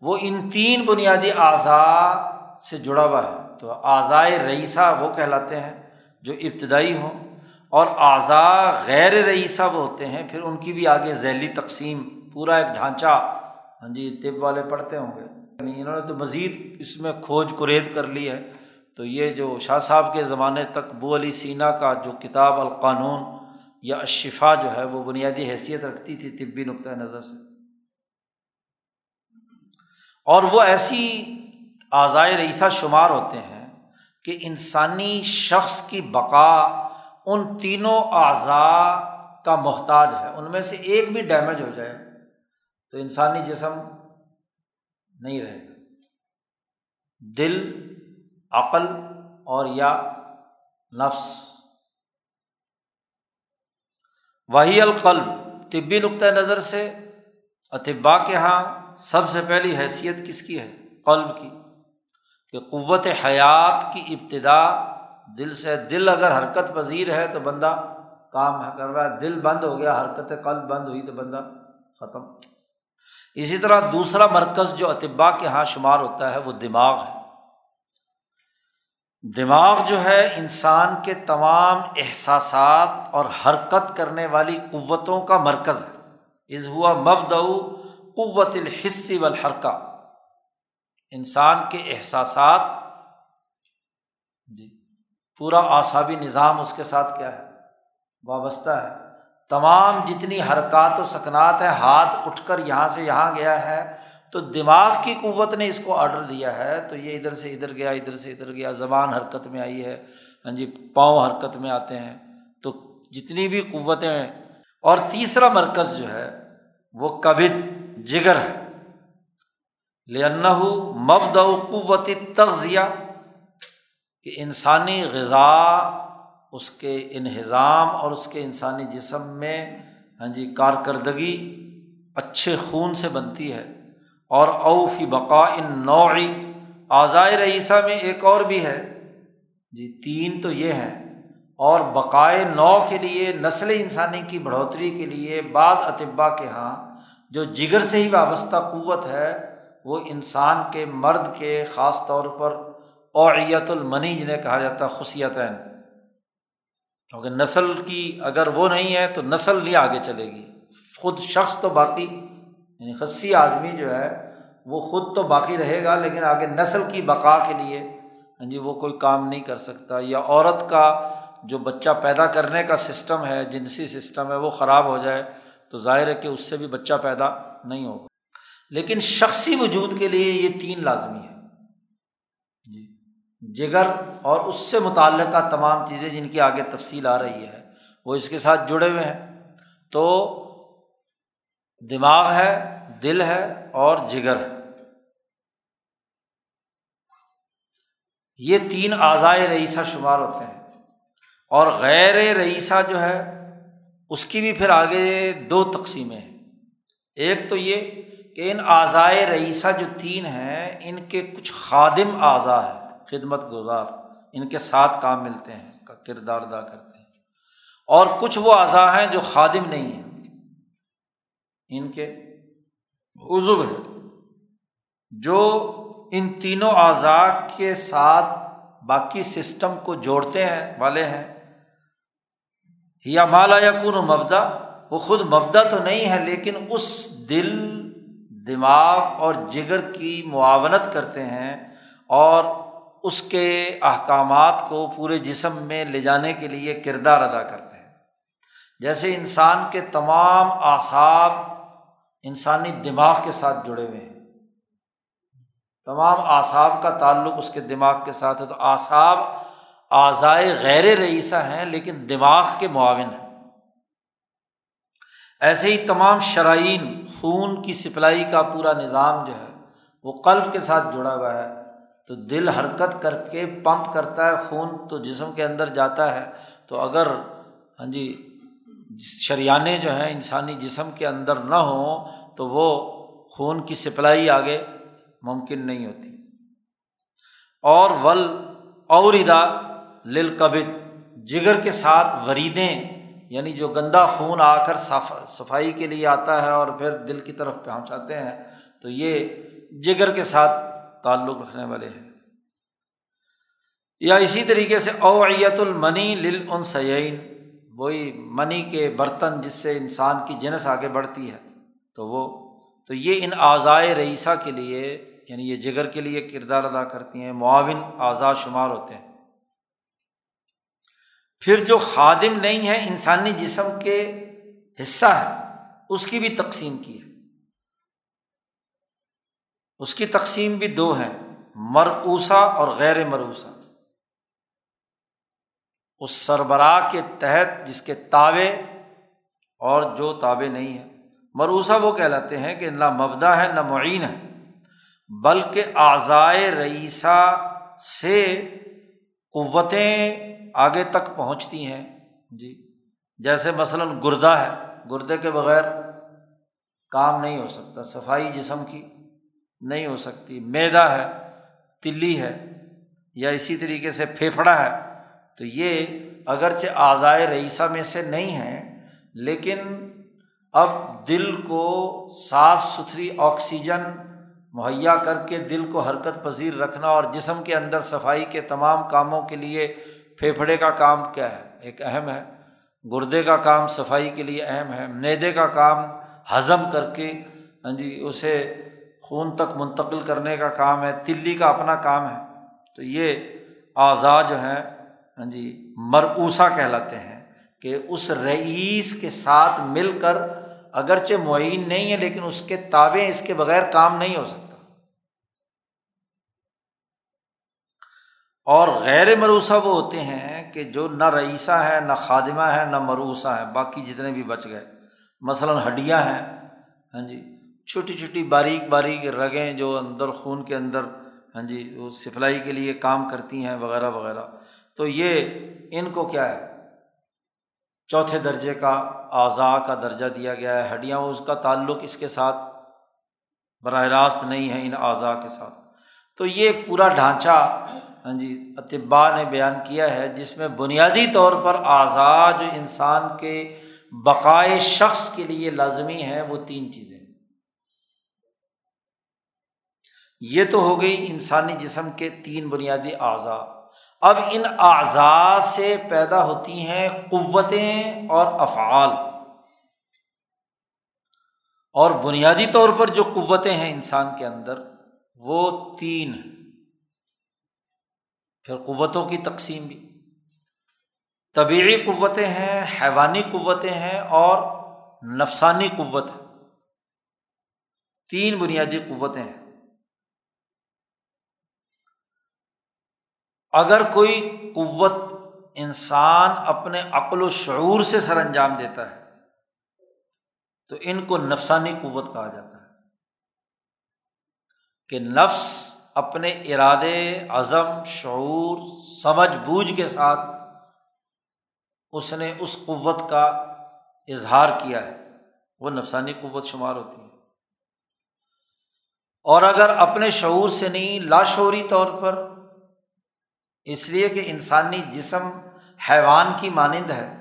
وہ ان تین بنیادی اعضاء سے جڑا ہوا ہے۔ تو اعضائے رئیسہ وہ کہلاتے ہیں جو ابتدائی ہوں اور اعضا غیر رئیسہ وہ ہوتے ہیں۔ پھر ان کی بھی آگے ذیلی تقسیم، پورا ایک ڈھانچہ ہاں جی طب والے پڑھتے ہوں گے۔ یعنی انہوں نے تو مزید اس میں کھوج کرید کر لی ہے۔ تو یہ جو شاہ صاحب کے زمانے تک بو علی سینا کا جو کتاب القانون یا اشفا جو ہے وہ بنیادی حیثیت رکھتی تھی طبی نقطۂ نظر سے۔ اور وہ ایسی اعضائے رئیسہ شمار ہوتے ہیں کہ انسانی شخص کی بقا ان تینوں اعضاء کا محتاج ہے۔ ان میں سے ایک بھی ڈیمیج ہو جائے تو انسانی جسم نہیں رہے گا۔ دل، عقل اور یا نفس۔ وہی القلب، طبی نقطۂ نظر سے اطبا کے یہاں سب سے پہلی حیثیت کس کی ہے؟ قلب کی۔ کہ قوت حیات کی ابتدا دل سے دل اگر حرکت پذیر ہے تو بندہ کام کر رہا ہے۔ دل بند ہو گیا، حرکت قلب بند ہوئی تو بندہ ختم۔ اسی طرح دوسرا مرکز جو اطبا کے یہاں شمار ہوتا ہے وہ دماغ ہے۔ دماغ جو ہے انسان کے تمام احساسات اور حرکت کرنے والی قوتوں کا مرکز ہے۔ از ہوا مبد قوت الحصی والحرکہ۔ انسان کے احساسات جی پورا اعصابی نظام اس کے ساتھ کیا ہے؟ وابستہ ہے۔ تمام جتنی حرکات و سکنات ہیں، ہاتھ اٹھ کر یہاں سے یہاں گیا ہے، تو دماغ کی قوت نے اس کو آڈر دیا ہے۔ تو یہ ادھر سے ادھر گیا، ادھر سے ادھر گیا، زبان حرکت میں آئی ہے۔ ہاں جی پاؤں حرکت میں آتے ہیں۔ تو جتنی بھی قوتیں اور تیسرا مرکز جو ہے، وہ کبد۔ جگر ہے۔ لنّ مبد قوت تغذیہ کہ انسانی غذا اس کے انہضام اور اس کے انسانی جسم میں ہاں جی کارکردگی اچھے خون سے بنتی ہے۔ اور اوفی بقا ان نوعی آزائے رئیسہ میں ایک اور بھی ہے۔ جی تین تو یہ ہیں۔ اور بقائے نو کے لیے، نسل انسانی کی بڑھوتری کے لیے، بعض اطبا کے یہاں جو جگر سے ہی وابستہ قوت ہے، وہ انسان کے مرد کے خاص طور پر اوعیت المنی جنہیں کہا جاتا ہے، خصیتین۔ کیونکہ نسل کی اگر وہ نہیں ہے تو نسل نہیں آگے چلے گی۔ خود شخص تو باقی یعنی خصی آدمی جو ہے، وہ خود تو باقی رہے گا، لیکن آگے نسل کی بقا کے لیے ہاں جی وہ کوئی کام نہیں کر سکتا۔ یا عورت کا جو بچہ پیدا کرنے کا سسٹم ہے، جنسی سسٹم ہے، وہ خراب ہو جائے۔ تو ظاہر ہے کہ اس سے بھی بچہ پیدا نہیں ہوگا۔ لیکن شخصی وجود کے لیے یہ تین لازمی ہے جی۔ جگر اور اس سے متعلقہ تمام چیزیں جن کی آگے تفصیل آ رہی ہے، وہ اس کے ساتھ جڑے ہوئے ہیں۔ تو دماغ ہے، دل ہے اور جگر ہے۔ یہ تین اعضائے رئیسہ شمار ہوتے ہیں۔ اور غیر رئیسہ جو ہے اس کی بھی پھر آگے دو تقسیمیں ہیں۔ ایک تو یہ کہ ان اعضائے رئیسہ جو تین ہیں، ان کے کچھ خادم اعضاء ہے خدمت گزار، ان کے ساتھ کام ملتے ہیں، کا کردار ادا کرتے ہیں۔ اور کچھ وہ اعضاء ہیں جو خادم نہیں ہیں۔ ان کے عزو ہے جو ان تینوں اعضاء کے ساتھ باقی سسٹم کو جوڑتے ہیں، والے ہیں۔ یا مالا یا کن مبدا، وہ خود مبدا تو نہیں ہے، لیکن اس دل، دماغ اور جگر کی معاونت کرتے ہیں اور اس کے احکامات کو پورے جسم میں لے جانے کے لیے کردار ادا کرتے ہیں۔ جیسے انسان کے تمام اعصاب انسانی دماغ کے ساتھ جڑے ہوئے ہیں۔ تمام اعصاب کا تعلق اس کے دماغ کے ساتھ ہے، تو اعصاب آزائے غیر رئیسہ ہیں لیکن دماغ کے معاون ہیں۔ ایسے ہی تمام شرائین خون کی سپلائی کا پورا نظام جو ہے وہ قلب کے ساتھ جڑا ہوا ہے۔ تو دل حرکت کر کے پمپ کرتا ہے، خون تو جسم کے اندر جاتا ہے۔ تو اگر ہاں جی شریانے جو ہیں انسانی جسم کے اندر نہ ہوں تو وہ خون کی سپلائی آگے ممکن نہیں ہوتی۔ اور ول اور ادا للکبد جگر کے ساتھ وریدیں یعنی جو گندا خون آ کر صفائی کے لیے آتا ہے اور پھر دل کی طرف پہنچاتے ہیں، تو یہ جگر کے ساتھ تعلق رکھنے والے ہیں۔ یا اسی طریقے سے اوعیت المنی لل وہی منی کے برتن جس سے انسان کی جنس آگے بڑھتی ہے، تو وہ، تو یہ ان اعضائے رئیسہ کے لیے یعنی یہ جگر کے لیے کردار ادا کرتی ہیں، معاون اعضاء شمار ہوتے ہیں۔ پھر جو خادم نہیں ہے، انسانی جسم کے حصہ ہے، اس کی بھی تقسیم کی ہے۔ اس کی تقسیم بھی دو ہیں مروسا اور غیر مروسا اس سربراہ کے تحت جس کے تابے اور جو تابے نہیں ہیں مروسا وہ کہلاتے ہیں کہ نہ مبدا ہے، نہ معین ہے، بلکہ آزائے رئیسہ سے قوتیں آگے تک پہنچتی ہیں۔ جی جیسے مثلاً گردہ ہے، گردے کے بغیر کام نہیں ہو سکتا، صفائی جسم کی نہیں ہو سکتی۔ میدا ہے، تلی ہے یا اسی طریقے سے پھیپھڑا ہے، تو یہ اگرچہ آزائے رئیسہ میں سے نہیں ہے لیکن اب دل کو صاف ستھری آکسیجن مہیا کر کے دل کو حرکت پذیر رکھنا اور جسم کے اندر صفائی کے تمام کاموں کے لیے پھیپھڑے کا کام کیا ہے؟ ایک اہم ہے۔ گردے کا کام صفائی کے لیے اہم ہے۔ میدے کا کام ہضم کر کے ہاں جی اسے خون تک منتقل کرنے کا کام ہے۔ تلی کا اپنا کام ہے۔ تو یہ اعضاء جو ہیں ہاں جی مرعوسا کہلاتے ہیں کہ اس رئیس کے ساتھ مل کر اگرچہ معین نہیں ہے، لیکن اس کے تابع اس کے بغیر کام نہیں ہو سکتا۔ اور غیر مروسا وہ ہوتے ہیں کہ جو نہ رئیسہ ہے، نہ خادمہ ہے، نہ مروسا ہے، باقی جتنے بھی بچ گئے۔ مثلاً ہڈیاں ہیں ہاں جی چھوٹی چھوٹی باریک باریک رگیں جو اندر خون کے اندر ہاں جی وہ سپلائی کے لیے کام کرتی ہیں وغیرہ وغیرہ۔ تو یہ ان کو کیا ہے؟ چوتھے درجے کا اعضاء کا درجہ دیا گیا ہے۔ ہڈیاں اس کا تعلق اس کے ساتھ براہ راست نہیں ہے ان اعضاء کے ساتھ۔ تو یہ ایک پورا ڈھانچہ ہاں جی اطباء نے بیان کیا ہے، جس میں بنیادی طور پر اعضاء جو انسان کے بقائے شخص کے لیے لازمی ہے وہ تین چیزیں۔ یہ تو ہو گئی انسانی جسم کے تین بنیادی اعضاء۔ اب ان اعضاء سے پیدا ہوتی ہیں قوتیں اور افعال۔ اور بنیادی طور پر جو قوتیں ہیں انسان کے اندر، وہ تین ہیں۔ پھر قوتوں کی تقسیم بھی۔ طبعی قوتیں ہیں، حیوانی قوتیں ہیں اور نفسانی قوت ہے تین بنیادی قوتیں ہیں۔ اگر کوئی قوت انسان اپنے عقل و شعور سے سر انجام دیتا ہے، تو ان کو نفسانی قوت کہا جاتا ہے۔ کہ نفس اپنے ارادے، عزم، شعور، سمجھ بوجھ کے ساتھ اس نے اس قوت کا اظہار کیا ہے۔ وہ نفسانی قوت شمار ہوتی ہے۔ اور اگر اپنے شعور سے نہیں، لاشعوری طور پر، اس لیے کہ انسانی جسم حیوان کی مانند ہے،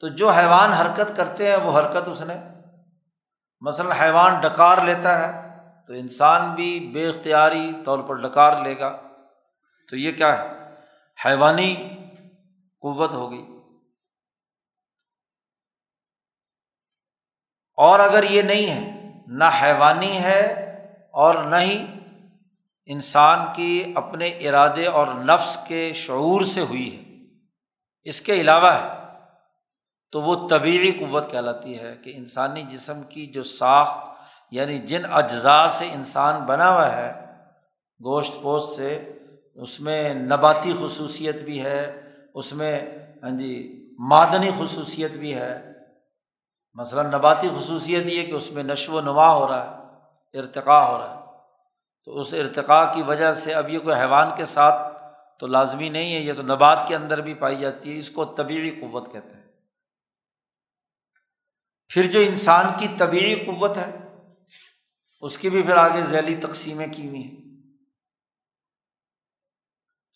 تو جو حیوان حرکت کرتے ہیں، وہ حرکت اس نے، مثلاً حیوان ڈکار لیتا ہے تو انسان بھی بے اختیاری طور پر ڈکار لے گا۔ تو یہ کیا ہے؟ حیوانی قوت ہوگی اور اگر یہ نہیں ہے، نہ حیوانی ہے اور نہ ہی انسان کی اپنے ارادے اور نفس کے شعور سے ہوئی ہے۔ اس کے علاوہ ہے، تو وہ طبیعی قوت کہلاتی ہے کہ انسانی جسم کی جو ساخت یعنی جن اجزاء سے انسان بنا ہوا ہے، گوشت پوشت سے، اس میں نباتی خصوصیت بھی ہے، اس میں ہاں جی معدنی خصوصیت بھی ہے۔ مثلاً نباتی خصوصیت یہ کہ اس میں نشو و نما ہو رہا ہے، ارتقاء ہو رہا ہے۔ تو اس ارتقاء کی وجہ سے اب یہ کوئی حیوان کے ساتھ تو لازمی نہیں ہے، یہ تو نبات کے اندر بھی پائی جاتی ہے، اس کو طبیعی قوت کہتے ہیں۔ پھر جو انسان کی طبیعی قوت ہے اس کی بھی پھر آگے ذیلی تقسیمیں کی ہوئی ہیں۔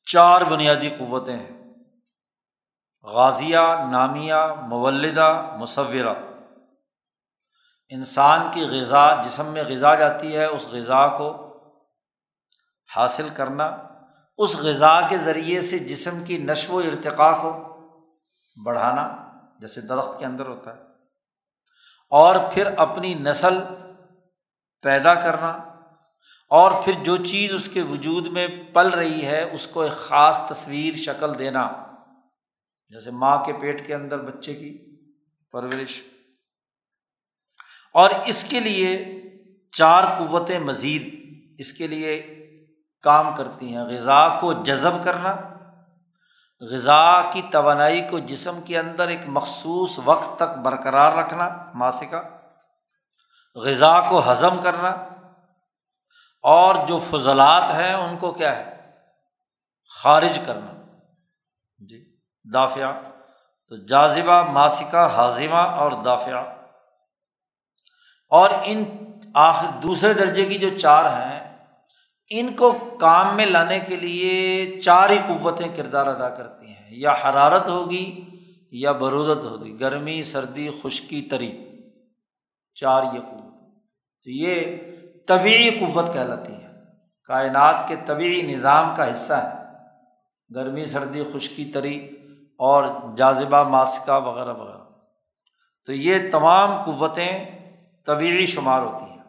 چار بنیادی قوتیں ہیں۔ غازیہ، نامیہ، مولدہ، مصورہ۔ انسان کی غذا، جسم میں غذا جاتی ہے، اس غذا کو حاصل کرنا، اس غذا کے ذریعے سے جسم کی نشو و ارتقاء کو بڑھانا، جیسے درخت کے اندر ہوتا ہے۔ اور پھر اپنی نسل پیدا کرنا اور پھر جو چیز اس کے وجود میں پل رہی ہے، اس کو ایک خاص تصویر شکل دینا۔ جیسے ماں کے پیٹ کے اندر بچے کی پرورش۔ اور اس کے لیے چار قوتیں مزید اس کے لیے کام کرتی ہیں۔ غذا کو جذب کرنا، غذا کی توانائی کو جسم کے اندر ایک مخصوص وقت تک برقرار رکھنا، ماسکہ۔ غذا کو ہضم کرنا اور جو فضلات ہیں ان کو کیا ہے؟ خارج کرنا۔ جی دافیہ تو جازبہ ماسکہ، ہاضمہ اور دافیہ اور ان آخر، دوسرے درجے کی جو چار ہیں، ان کو کام میں لانے کے لیے چار ہی قوتیں کردار ادا کرتی ہیں۔ یا حرارت ہوگی یا برودت ہوگی، گرمی، سردی، خشکی، تری۔ چار یہ قوت۔ تو یہ طبعی قوت کہلاتی ہے۔ کائنات کے طبعی نظام کا حصہ ہے۔ گرمی، سردی، خشکی، تری اور جازبہ ماسکہ وغیرہ وغیرہ۔ تو یہ تمام قوتیں طبعی شمار ہوتی ہیں۔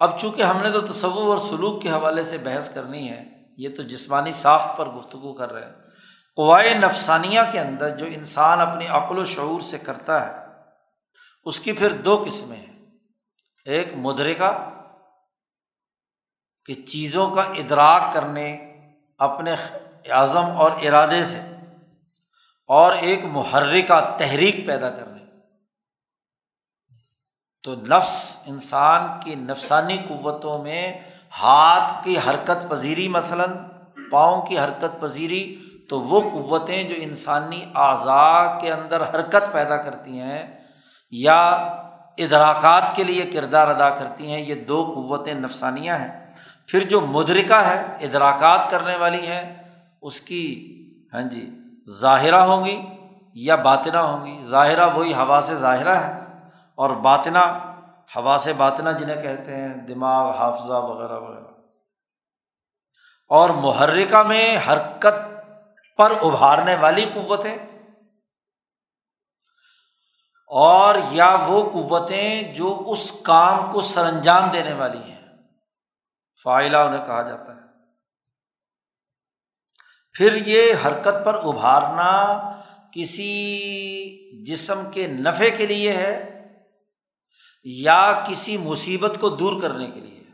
اب چونکہ ہم نے تو تصور اور سلوک کے حوالے سے بحث کرنی ہے، یہ تو جسمانی ساخت پر گفتگو کر رہے ہیں۔ قوائے نفسانیہ کے اندر جو انسان اپنی عقل و شعور سے کرتا ہے اس کی پھر دو قسمیں ہیں۔ ایک مدرکہ، کہ چیزوں کا ادراک کرنے اپنے اعظم اور ارادے سے، اور ایک محرکہ تحریک پیدا کرنے۔ تو نفس، انسان کی نفسانی قوتوں میں ہاتھ کی حرکت پذیری، مثلاً پاؤں کی حرکت پذیری، تو وہ قوتیں جو انسانی اعضاء کے اندر حرکت پیدا کرتی ہیں یا ادراکات کے لیے کردار ادا کرتی ہیں، یہ دو قوتیں نفسانیاں ہیں۔ پھر جو مدرکہ ہے، ادراکات کرنے والی ہیں، اس کی ہاں جی ظاہرہ ہوں گی یا باطنا ہوں گی۔ ظاہرہ وہی ہوا سے ظاہرہ ہے اور باطنا ہوا سے باطنا جنہیں کہتے ہیں، دماغ، حافظہ وغیرہ وغیرہ۔ اور محرکہ میں حرکت پر ابھارنے والی قوتیں اور یا وہ قوتیں جو اس کام کو سر انجام دینے والی ہیں۔ فائلہ انہیں کہا جاتا ہے۔ پھر یہ حرکت پر ابھارنا کسی جسم کے نفع کے لیے ہے یا کسی مصیبت کو دور کرنے کے لیے۔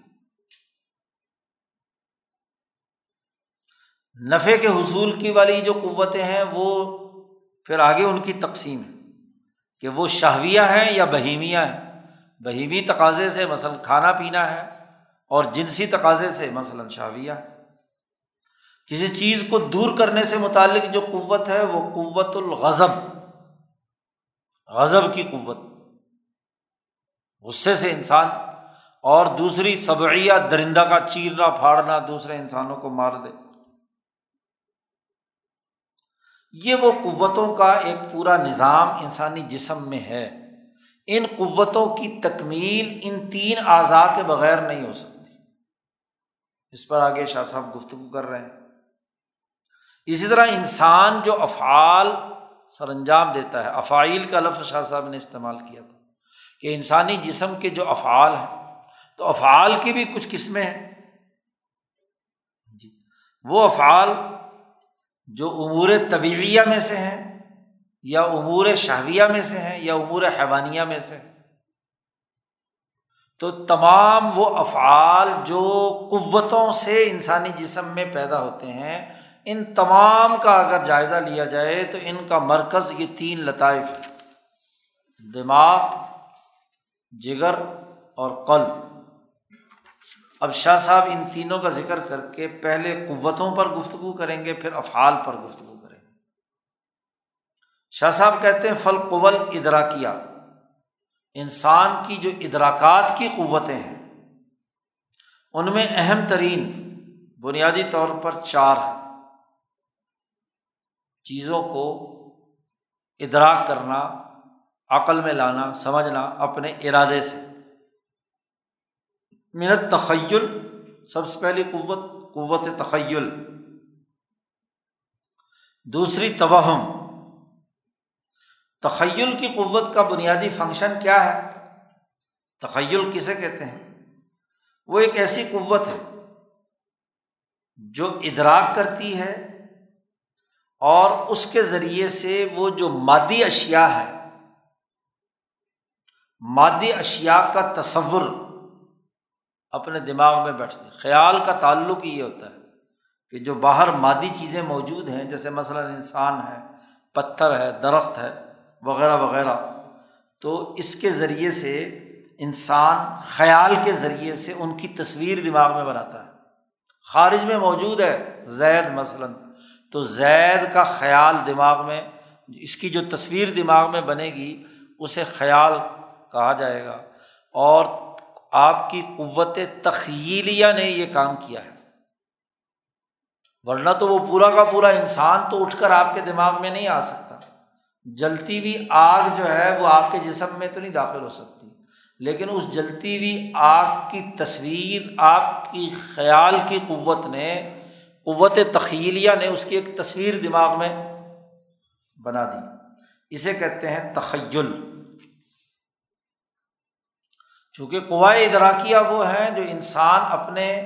نفے کے حصول کی والی جو قوتیں ہیں وہ پھر آگے ان کی تقسیم ہے کہ وہ شہویہ ہیں یا بہیمیاں ہیں؟ بہیمی تقاضے سے مثلاً کھانا پینا ہے اور جنسی تقاضے سے مثلاً شاویہ ہے کسی چیز کو دور کرنے سے متعلق جو قوت ہے وہ قوت الغضب، غضب کی قوت۔ غصے سے انسان اور دوسری سبعیہ درندہ کا چیرنا پھاڑنا دوسرے انسانوں کو مار دے۔ یہ وہ قوتوں کا ایک پورا نظام انسانی جسم میں ہے۔ ان قوتوں کی تکمیل ان تین اعضاء کے بغیر نہیں ہو سکتی۔ اس پر آگے شاہ صاحب گفتگو کر رہے ہیں۔ اسی طرح انسان جو افعال سر انجام دیتا ہے افائل کا لفظ شاہ صاحب نے استعمال کیا تھا کہ انسانی جسم کے جو افعال ہیں، تو افعال کی بھی کچھ قسمیں ہیں۔ جی وہ افعال جو امور طبیعیہ میں سے ہیں، یا امور شہویہ میں سے ہیں، یا امور حیوانیہ میں سے تو تمام وہ افعال جو قوتوں سے انسانی جسم میں پیدا ہوتے ہیں، ان تمام کا اگر جائزہ لیا جائے تو ان کا مرکز یہ تین لطائف ہے دماغ، جگر اور قلب۔ اب شاہ صاحب ان تینوں کا ذکر کر کے پہلے قوتوں پر گفتگو کریں گے، پھر افعال پر گفتگو کریں گے۔ شاہ صاحب کہتے ہیں، فل قول ادراکیہ۔ انسان کی جو ادراکات کی قوتیں ہیں، ان میں اہم ترین بنیادی طور پر چار ہے چیزوں کو ادراک کرنا، عقل میں لانا، سمجھنا، اپنے ارادے سے۔ منت تخیل سب سے پہلی قوت قوت تخیل۔ دوسری توہم۔ تخیل کی قوت کا بنیادی فنکشن کیا ہے؟ تخیل کسے کہتے ہیں؟ وہ ایک ایسی قوت ہے جو ادراک کرتی ہے اور اس کے ذریعے سے وہ جو مادی اشیا ہے، مادی اشیا کا تصور اپنے دماغ میں بیٹھتی خیال کا تعلق یہ ہوتا ہے کہ جو باہر مادی چیزیں موجود ہیں، جیسے مثلاً انسان ہے، پتھر ہے، درخت ہے، وغیرہ وغیرہ، تو اس کے ذریعے سے انسان خیال کے ذریعے سے ان کی تصویر دماغ میں بناتا ہے۔ خارج میں موجود ہے زید مثلاً، تو زید کا خیال دماغ میں، اس کی جو تصویر دماغ میں بنے گی، اسے خیال کہا جائے گا۔ اور آپ کی قوت تخیلیہ نے یہ کام کیا ہے۔ ورنہ تو وہ پورا کا پورا انسان تو اٹھ کر آپ کے دماغ میں نہیں آ سکتا۔ جلتی ہوئی آگ جو ہے وہ آپ کے جسم میں تو نہیں داخل ہو سکتی، لیکن اس جلتی ہوئی آگ کی تصویر، آپ کی خیال کی قوت نے، قوت تخیلیہ نے اس کی ایک تصویر دماغ میں بنا دی۔ اسے کہتے ہیں تخیل۔ چونکہ قوائے ادراکیہ وہ ہیں جو انسان اپنے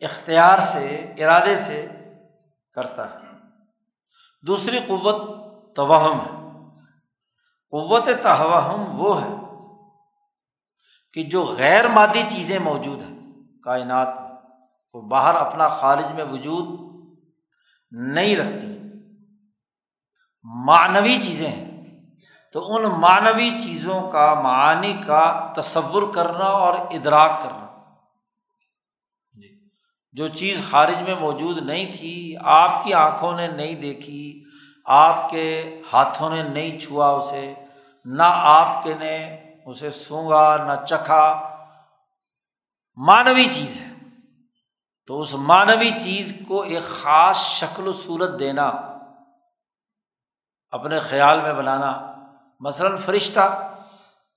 اختیار سے، ارادے سے کرتا ہے۔ دوسری قوت توہم ہے۔ قوت توہم وہ ہے کہ جو غیر مادی چیزیں موجود ہیں کائنات میں، وہ باہر اپنا خارج میں وجود نہیں رکھتی۔ معنوی چیزیں ہیں۔ تو ان معنوی چیزوں کا، معانی کا تصور کرنا اور ادراک کرنا۔ جی۔ جو چیز خارج میں موجود نہیں تھی، آپ کی آنکھوں نے نہیں دیکھی، آپ کے ہاتھوں نے نہیں چھوا اسے، نہ آپ کے نے اسے سونگا، نہ چکھا۔ مانوی چیز ہے۔ تو اس مانوی چیز کو ایک خاص شکل و صورت دینا، اپنے خیال میں بنانا۔ مثلاً فرشتہ،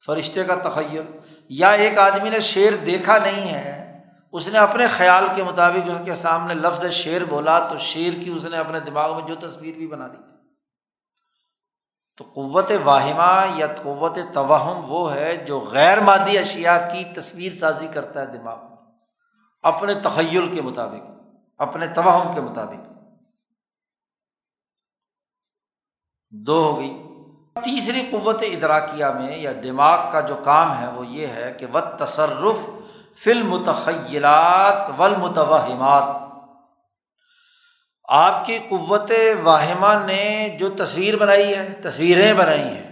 فرشتے کا تخیل، یا ایک آدمی نے شعر دیکھا نہیں ہے، اس نے اپنے خیال کے مطابق اس کے سامنے لفظ شعر بولا تو شعر کی اس نے اپنے دماغ میں جو تصویر بھی بنا دی۔ تو قوت واہمہ یا قوت توہم وہ ہے جو غیر مادی اشیا کی تصویر سازی کرتا ہے دماغ میں، اپنے تخیل کے مطابق، اپنے توہم کے مطابق۔ دو ہو گئی۔ تیسری قوت ادراکیہ میں یا دماغ کا جو کام ہے وہ یہ ہے کہ و تصرف فلم متخیلات والمتوہمات آپ کی قوت واہمہ نے جو تصویر بنائی ہے، تصویریں بنائی ہیں،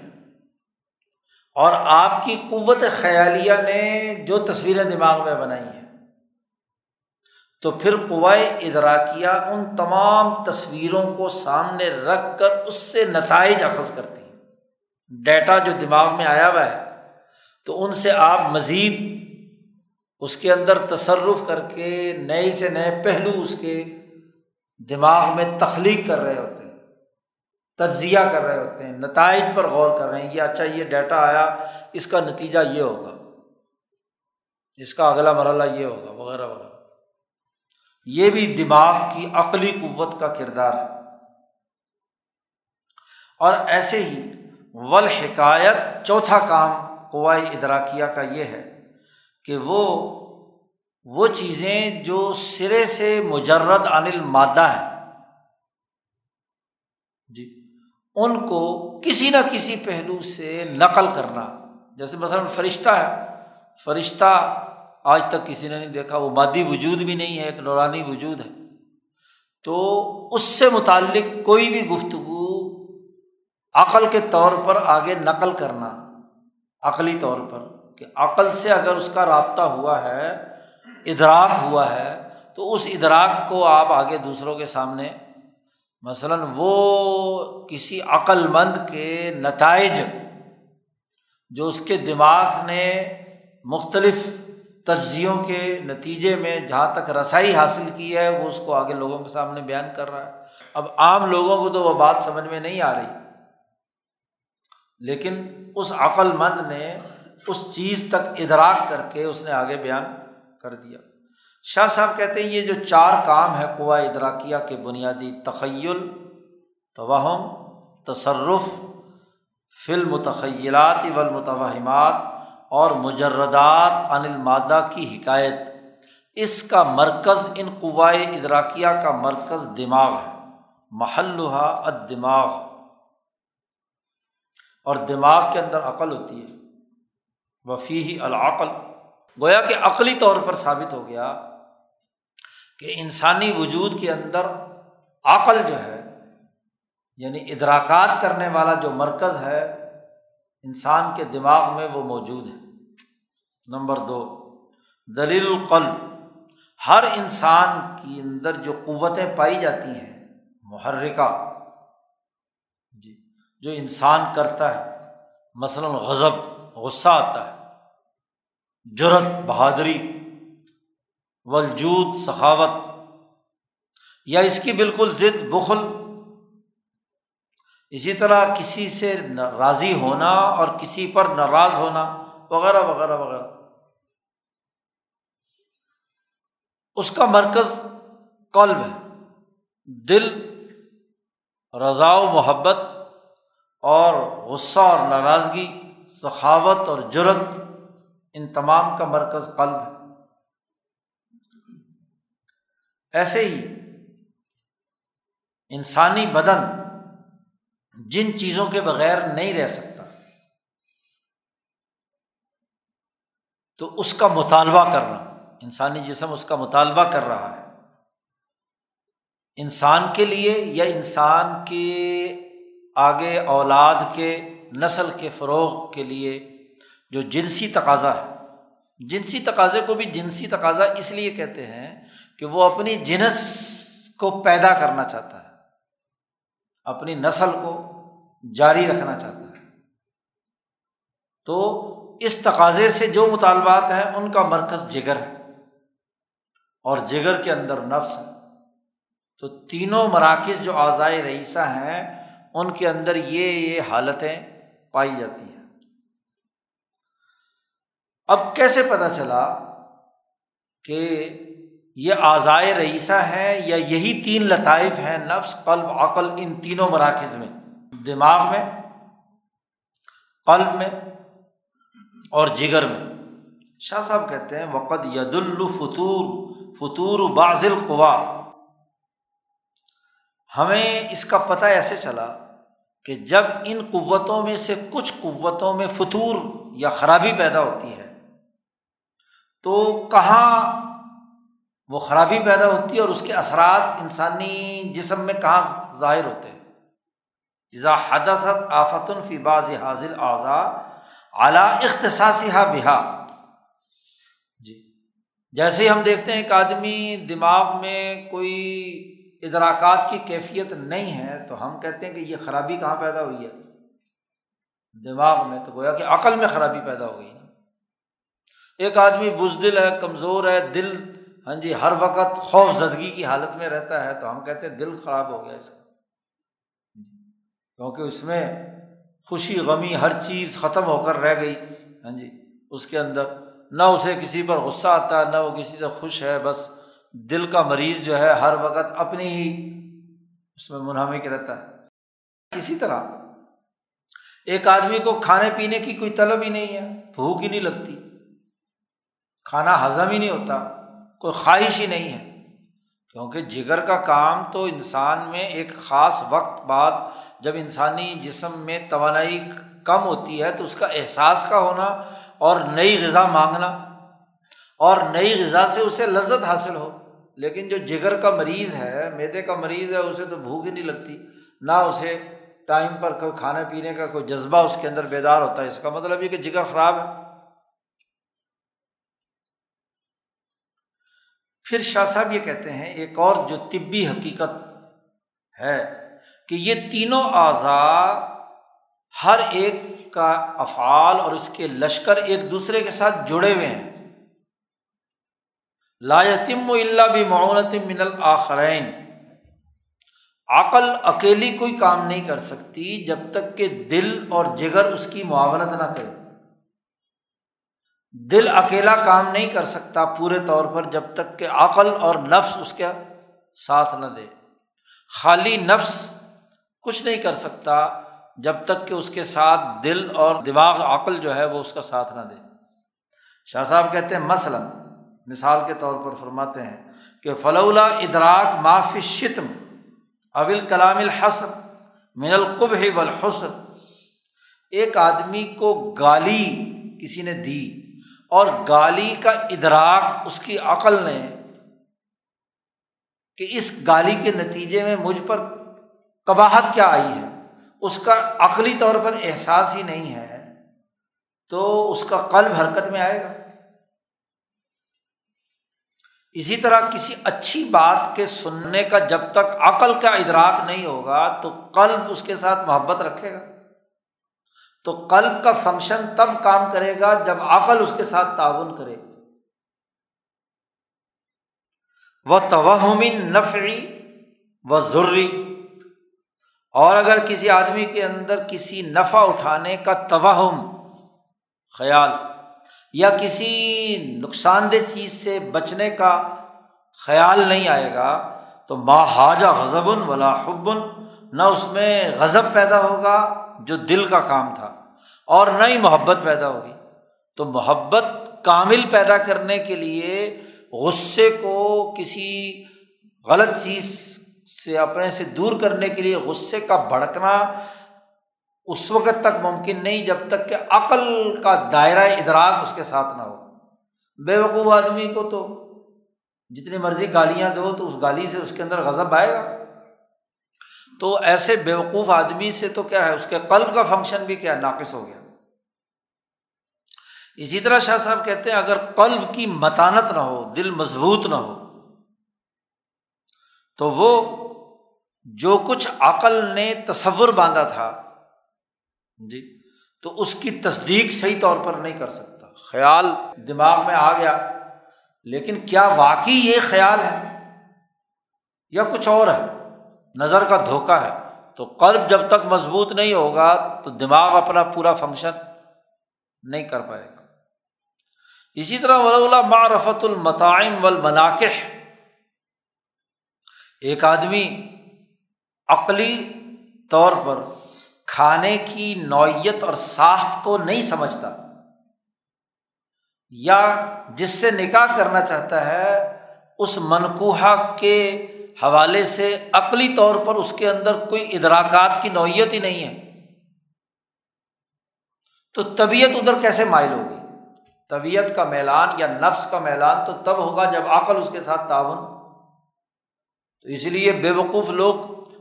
اور آپ کی قوت خیالیہ نے جو تصویریں دماغ میں بنائی ہیں، تو پھر قوائے ادراکیہ ان تمام تصویروں کو سامنے رکھ کر اس سے نتائج اخذ کرتی ڈیٹا جو دماغ میں آیا ہوا ہے، تو ان سے آپ مزید اس کے اندر تصرف کر کے نئے سے نئے پہلو اس کے دماغ میں تخلیق کر رہے ہوتے ہیں، تجزیہ کر رہے ہوتے ہیں، نتائج پر غور کر رہے ہیں، یہ اچھا یہ ڈیٹا آیا، اس کا نتیجہ یہ ہوگا، اس کا اگلا مرحلہ یہ ہوگا، وغیرہ وغیرہ۔ یہ بھی دماغ کی عقلی قوت کا کردار ہے۔ اور ایسے ہی ول حکایت چوتھا کام قوائے ادراکیہ کا یہ ہے کہ وہ وہ چیزیں جو سرے سے مجرد انل مادہ ہے جی ان کو کسی نہ کسی پہلو سے نقل کرنا۔ جیسے مثلاً فرشتہ ہے، فرشتہ آج تک کسی نے نہیں دیکھا، وہ مادی وجود بھی نہیں ہے، ایک نورانی وجود ہے۔ تو اس سے متعلق کوئی بھی گفتگو عقل کے طور پر آگے نقل کرنا، عقلی طور پر، کہ عقل سے اگر اس کا رابطہ ہوا ہے، ادراک ہوا ہے، تو اس ادراک کو آپ آگے دوسروں کے سامنے، مثلاً وہ کسی عقل مند کے نتائج جو اس کے دماغ نے مختلف تجزیوں کے نتیجے میں جہاں تک رسائی حاصل کی ہے، وہ اس کو آگے لوگوں کے سامنے بیان کر رہا ہے۔ اب عام لوگوں کو تو وہ بات سمجھ میں نہیں آ رہی۔ لیکن اس عقل مند نے اس چیز تک ادراک کر کے اس نے آگے بیان کر دیا۔ شاہ صاحب کہتے ہیں یہ جو چار کام ہے قوا ادراکیہ کے بنیادی تخیل، توہم، تصرف فل متخیلات والمتوہمات اور مجردات ان المادہ کی حکایت۔ اس کا مرکز، ان قوائے ادراکیہ کا مرکز دماغ ہے محلہ ادماغ اور دماغ کے اندر عقل ہوتی ہے۔ وفی ہی العقل۔ گویا کہ عقلی طور پر ثابت ہو گیا کہ انسانی وجود کے اندر عقل جو ہے یعنی ادراکات کرنے والا جو مرکز ہے، انسان کے دماغ میں وہ موجود ہے۔ نمبر دو، دلیل القلب۔ ہر انسان کے اندر جو قوتیں پائی جاتی ہیں، محرکہ۔ جو انسان کرتا ہے، مثلاً غضب، غصہ آتا ہے جرت بہادری وجود سخاوت، یا اس کی بالکل ضد، بخل، اسی طرح کسی سے راضی ہونا اور کسی پر ناراض ہونا، وغیرہ وغیرہ وغیرہ۔ اس کا مرکز قلب ہے۔ دل، رضا و محبت اور غصہ اور ناراضگی، سخاوت اور جرت ان تمام کا مرکز قلب ہے۔ ایسے ہی انسانی بدن جن چیزوں کے بغیر نہیں رہ سکتا، تو اس کا مطالبہ کرنا، انسانی جسم اس کا مطالبہ کر رہا ہے۔ انسان کے لیے یا انسان کے آگے اولاد کے نسل کے فروغ کے لیے جو جنسی تقاضا ہے، جنسی تقاضے کو بھی جنسی تقاضا اس لیے کہتے ہیں کہ وہ اپنی جنس کو پیدا کرنا چاہتا ہے، اپنی نسل کو جاری رکھنا چاہتا ہے۔ تو اس تقاضے سے جو مطالبات ہیں، ان کا مرکز جگر ہے اور جگر کے اندر نفس ہے۔ تو تینوں مراکز جو آزائے رئیسہ ہیں ان کے اندر یہ یہ حالتیں پائی جاتی ہیں۔ اب کیسے پتہ چلا کہ یہ آزائے رئیسہ ہے یا یہی تین لطائف ہیں نفس، قلب، عقل، ان تینوں مراکز میں؟ دماغ میں، قلب میں اور جگر میں۔ شاہ صاحب کہتے ہیں وقت ید الفطور فطور باز القوا ہمیں اس کا پتہ ایسے چلا کہ جب ان قوتوں میں سے کچھ قوتوں میں فطور یا خرابی پیدا ہوتی ہے، تو کہاں وہ خرابی پیدا ہوتی ہے اور اس کے اثرات انسانی جسم میں کہاں ظاہر ہوتے ہیں؟ ذا حدثت آفت فی باز حاضل اعضا اعلیٰ اختصاصی ہا بہا جی جیسے ہی ہم دیکھتے ہیں کہ آدمی دماغ میں کوئی ادراکات کی کیفیت نہیں ہے تو ہم کہتے ہیں کہ یہ خرابی کہاں پیدا ہوئی ہے؟ دماغ میں تو گویا کہ عقل میں خرابی پیدا ہو گئی نا۔ ایک آدمی بزدل ہے، کمزور ہے، دل ہاں جی ہر وقت خوف زدگی کی حالت میں رہتا ہے تو ہم کہتے ہیں دل خراب ہو گیا اس کا۔ کیونکہ اس میں خوشی، غمی، ہر چیز ختم ہو کر رہ گئی ہاں جی اس کے اندر۔ نہ اسے کسی پر غصہ آتا ہے نہ وہ کسی سے خوش ہے، بس دل کا مریض جو ہے ہر وقت اپنی ہی اس میں منہمک رہتا ہے۔ اسی طرح ایک آدمی کو کھانے پینے کی کوئی طلب ہی نہیں ہے، بھوک ہی نہیں لگتی۔ کھانا ہضم ہی نہیں ہوتا، کوئی خواہش ہی نہیں ہے۔ کیونکہ جگر کا کام تو انسان میں ایک خاص وقت بعد جب انسانی جسم میں توانائی کم ہوتی ہے تو اس کا احساس کا ہونا اور نئی غذا مانگنا اور نئی غذا سے اسے لذت حاصل ہو۔ لیکن جو جگر کا مریض ہے، میدے کا مریض ہے، اسے تو بھوک ہی نہیں لگتی۔ نہ اسے ٹائم پر کوئی کھانے پینے کا کوئی جذبہ اس کے اندر بیدار ہوتا ہے۔ اس کا مطلب یہ کہ جگر خراب ہے۔ پھر شاہ صاحب یہ کہتے ہیں، ایک اور جو طبی حقیقت ہے کہ یہ تینوں اعضا ہر ایک کا افعال اور اس کے لشکر ایک دوسرے کے ساتھ جڑے ہوئے ہیں۔ لا یتم اللہ بھی معاونت من الآخرین عقل اکیلی کوئی کام نہیں کر سکتی جب تک کہ دل اور جگر اس کی معاونت نہ کرے۔ دل اکیلا کام نہیں کر سکتا پورے طور پر جب تک کہ عقل اور نفس اس کا ساتھ نہ دے۔ خالی نفس کچھ نہیں کر سکتا جب تک کہ اس کے ساتھ دل اور دماغ عقل جو ہے وہ اس کا ساتھ نہ دے۔ شاہ صاحب کہتے ہیں، مثلاً مثال کے طور پر فرماتے ہیں کہ فلولا ادراک معافی شتم اول کلام الحسن من القب والحسن ایک آدمی کو گالی کسی نے دی اور گالی کا ادراک اس کی عقل نے کہ اس گالی کے نتیجے میں مجھ پر قباہت کیا آئی ہے، اس کا عقلی طور پر احساس ہی نہیں ہے، تو اس کا قلب حرکت میں آئے گا۔ اسی طرح کسی اچھی بات کے سننے کا جب تک عقل کا ادراک نہیں ہوگا تو قلب اس کے ساتھ محبت رکھے گا۔ تو قلب کا فنکشن تب کام کرے گا جب عقل اس کے ساتھ تعاون کرے۔ وہ توہمن نفری و ضروری اور اگر کسی آدمی کے اندر کسی نفع اٹھانے کا توہم، خیال یا کسی نقصان دہ چیز سے بچنے کا خیال نہیں آئے گا، تو ماہاجہ غضبن ولا حبن نہ اس میں غضب پیدا ہوگا جو دل کا کام تھا، اور نہ ہی محبت پیدا ہوگی۔ تو محبت کامل پیدا کرنے کے لیے غصے کو کسی غلط چیز سے، اپنے سے دور کرنے کے لیے غصے کا بھڑکنا اس وقت تک ممکن نہیں جب تک کہ عقل کا دائرۂ ادراک اس کے ساتھ نہ ہو۔ بے وقوف آدمی کو تو جتنی مرضی گالیاں دو تو اس گالی سے اس کے اندر غضب آئے گا۔ تو ایسے بے وقوف آدمی سے تو کیا ہے؟ اس کے قلب کا فنکشن بھی کیا ناقص ہو گیا۔ اسی طرح شاہ صاحب کہتے ہیں، اگر قلب کی متانت نہ ہو، دل مضبوط نہ ہو، تو وہ جو کچھ عقل نے تصور باندھا تھا جی تو اس کی تصدیق صحیح طور پر نہیں کر سکتا۔ خیال دماغ میں آ گیا، لیکن کیا واقعی یہ خیال ہے؟ یا کچھ اور ہے؟ نظر کا دھوکا ہے۔ تو قلب جب تک مضبوط نہیں ہوگا، تو دماغ اپنا پورا فنکشن نہیں کر پائے گا۔ اسی طرح ولا معرفت المتعین و ایک آدمی عقلی طور پر کھانے کی نوعیت اور ساخت کو نہیں سمجھتا یا جس سے نکاح کرنا چاہتا ہے، اس منقوہ کے حوالے سے عقلی طور پر اس کے اندر کوئی ادراکات کی نوعیت ہی نہیں ہے۔ تو طبیعت ادھر کیسے مائل ہوگی؟ طبیعت کا میلان یا نفس کا میلان تو تب ہوگا جب عقل اس کے ساتھ تعاون۔ تو اس لیے بے وقوف لوگ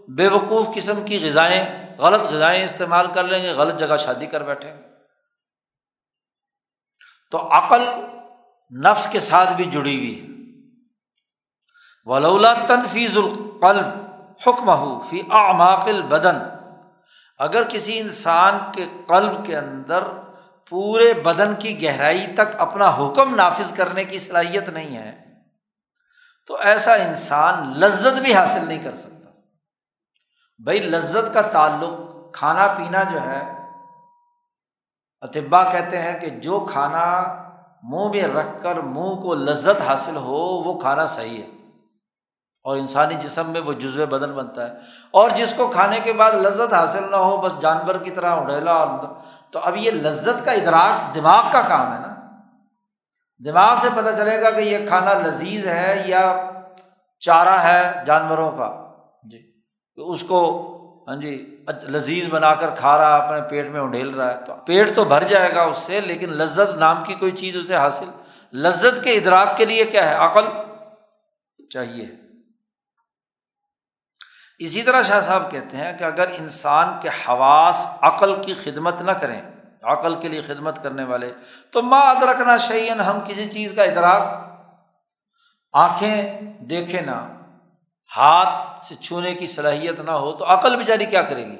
بے وقوف قسم کی غذائیں غلط غذائیں استعمال کر لیں گے، غلط جگہ شادی کر بیٹھیں گے۔ تو عقل نفس کے ساتھ بھی جڑی ہوئی ہے۔ ولولا تنفیز القلب حکم ہو فی اعماق بدن اگر کسی انسان کے قلب کے اندر پورے بدن کی گہرائی تک اپنا حکم نافذ کرنے کی صلاحیت نہیں ہے، تو ایسا انسان لذت بھی حاصل نہیں کر سکتا۔ بھائی لذت کا تعلق کھانا پینا جو ہے اطبا کہتے ہیں کہ جو کھانا منہ میں رکھ کر منہ کو لذت حاصل ہو، وہ کھانا صحیح ہے۔ اور انسانی جسم میں وہ جزو بدن بنتا ہے۔ اور جس کو کھانے کے بعد لذت حاصل نہ ہو، بس جانور کی طرح اڑیلا تو اب یہ لذت کا ادراک دماغ کا کام ہے نا۔ دماغ سے پتہ چلے گا کہ یہ کھانا لذیذ ہے یا چارہ ہے جانوروں کا۔ جی۔ اس کو ہاں جی لذیذ بنا کر کھا رہا ہے، اپنے پیٹ میں اڈھیل رہا ہے۔ تو پیٹ تو بھر جائے گا اس سے، لیکن لذت نام کی کوئی چیز اسے حاصل۔ لذت کے ادراک کے لیے کیا ہے؟ عقل چاہیے۔ اسی طرح شاہ صاحب کہتے ہیں کہ اگر انسان کے حواس عقل کی خدمت نہ کریں، عقل کے لیے خدمت کرنے والے، تو ماں ادرکنا شعین ہم کسی چیز کا ادراک۔ آنکھیں دیکھے نہ۔ ہاتھ سے چھونے کی صلاحیت نہ ہو تو عقل بیچاری کیا کرے گی؟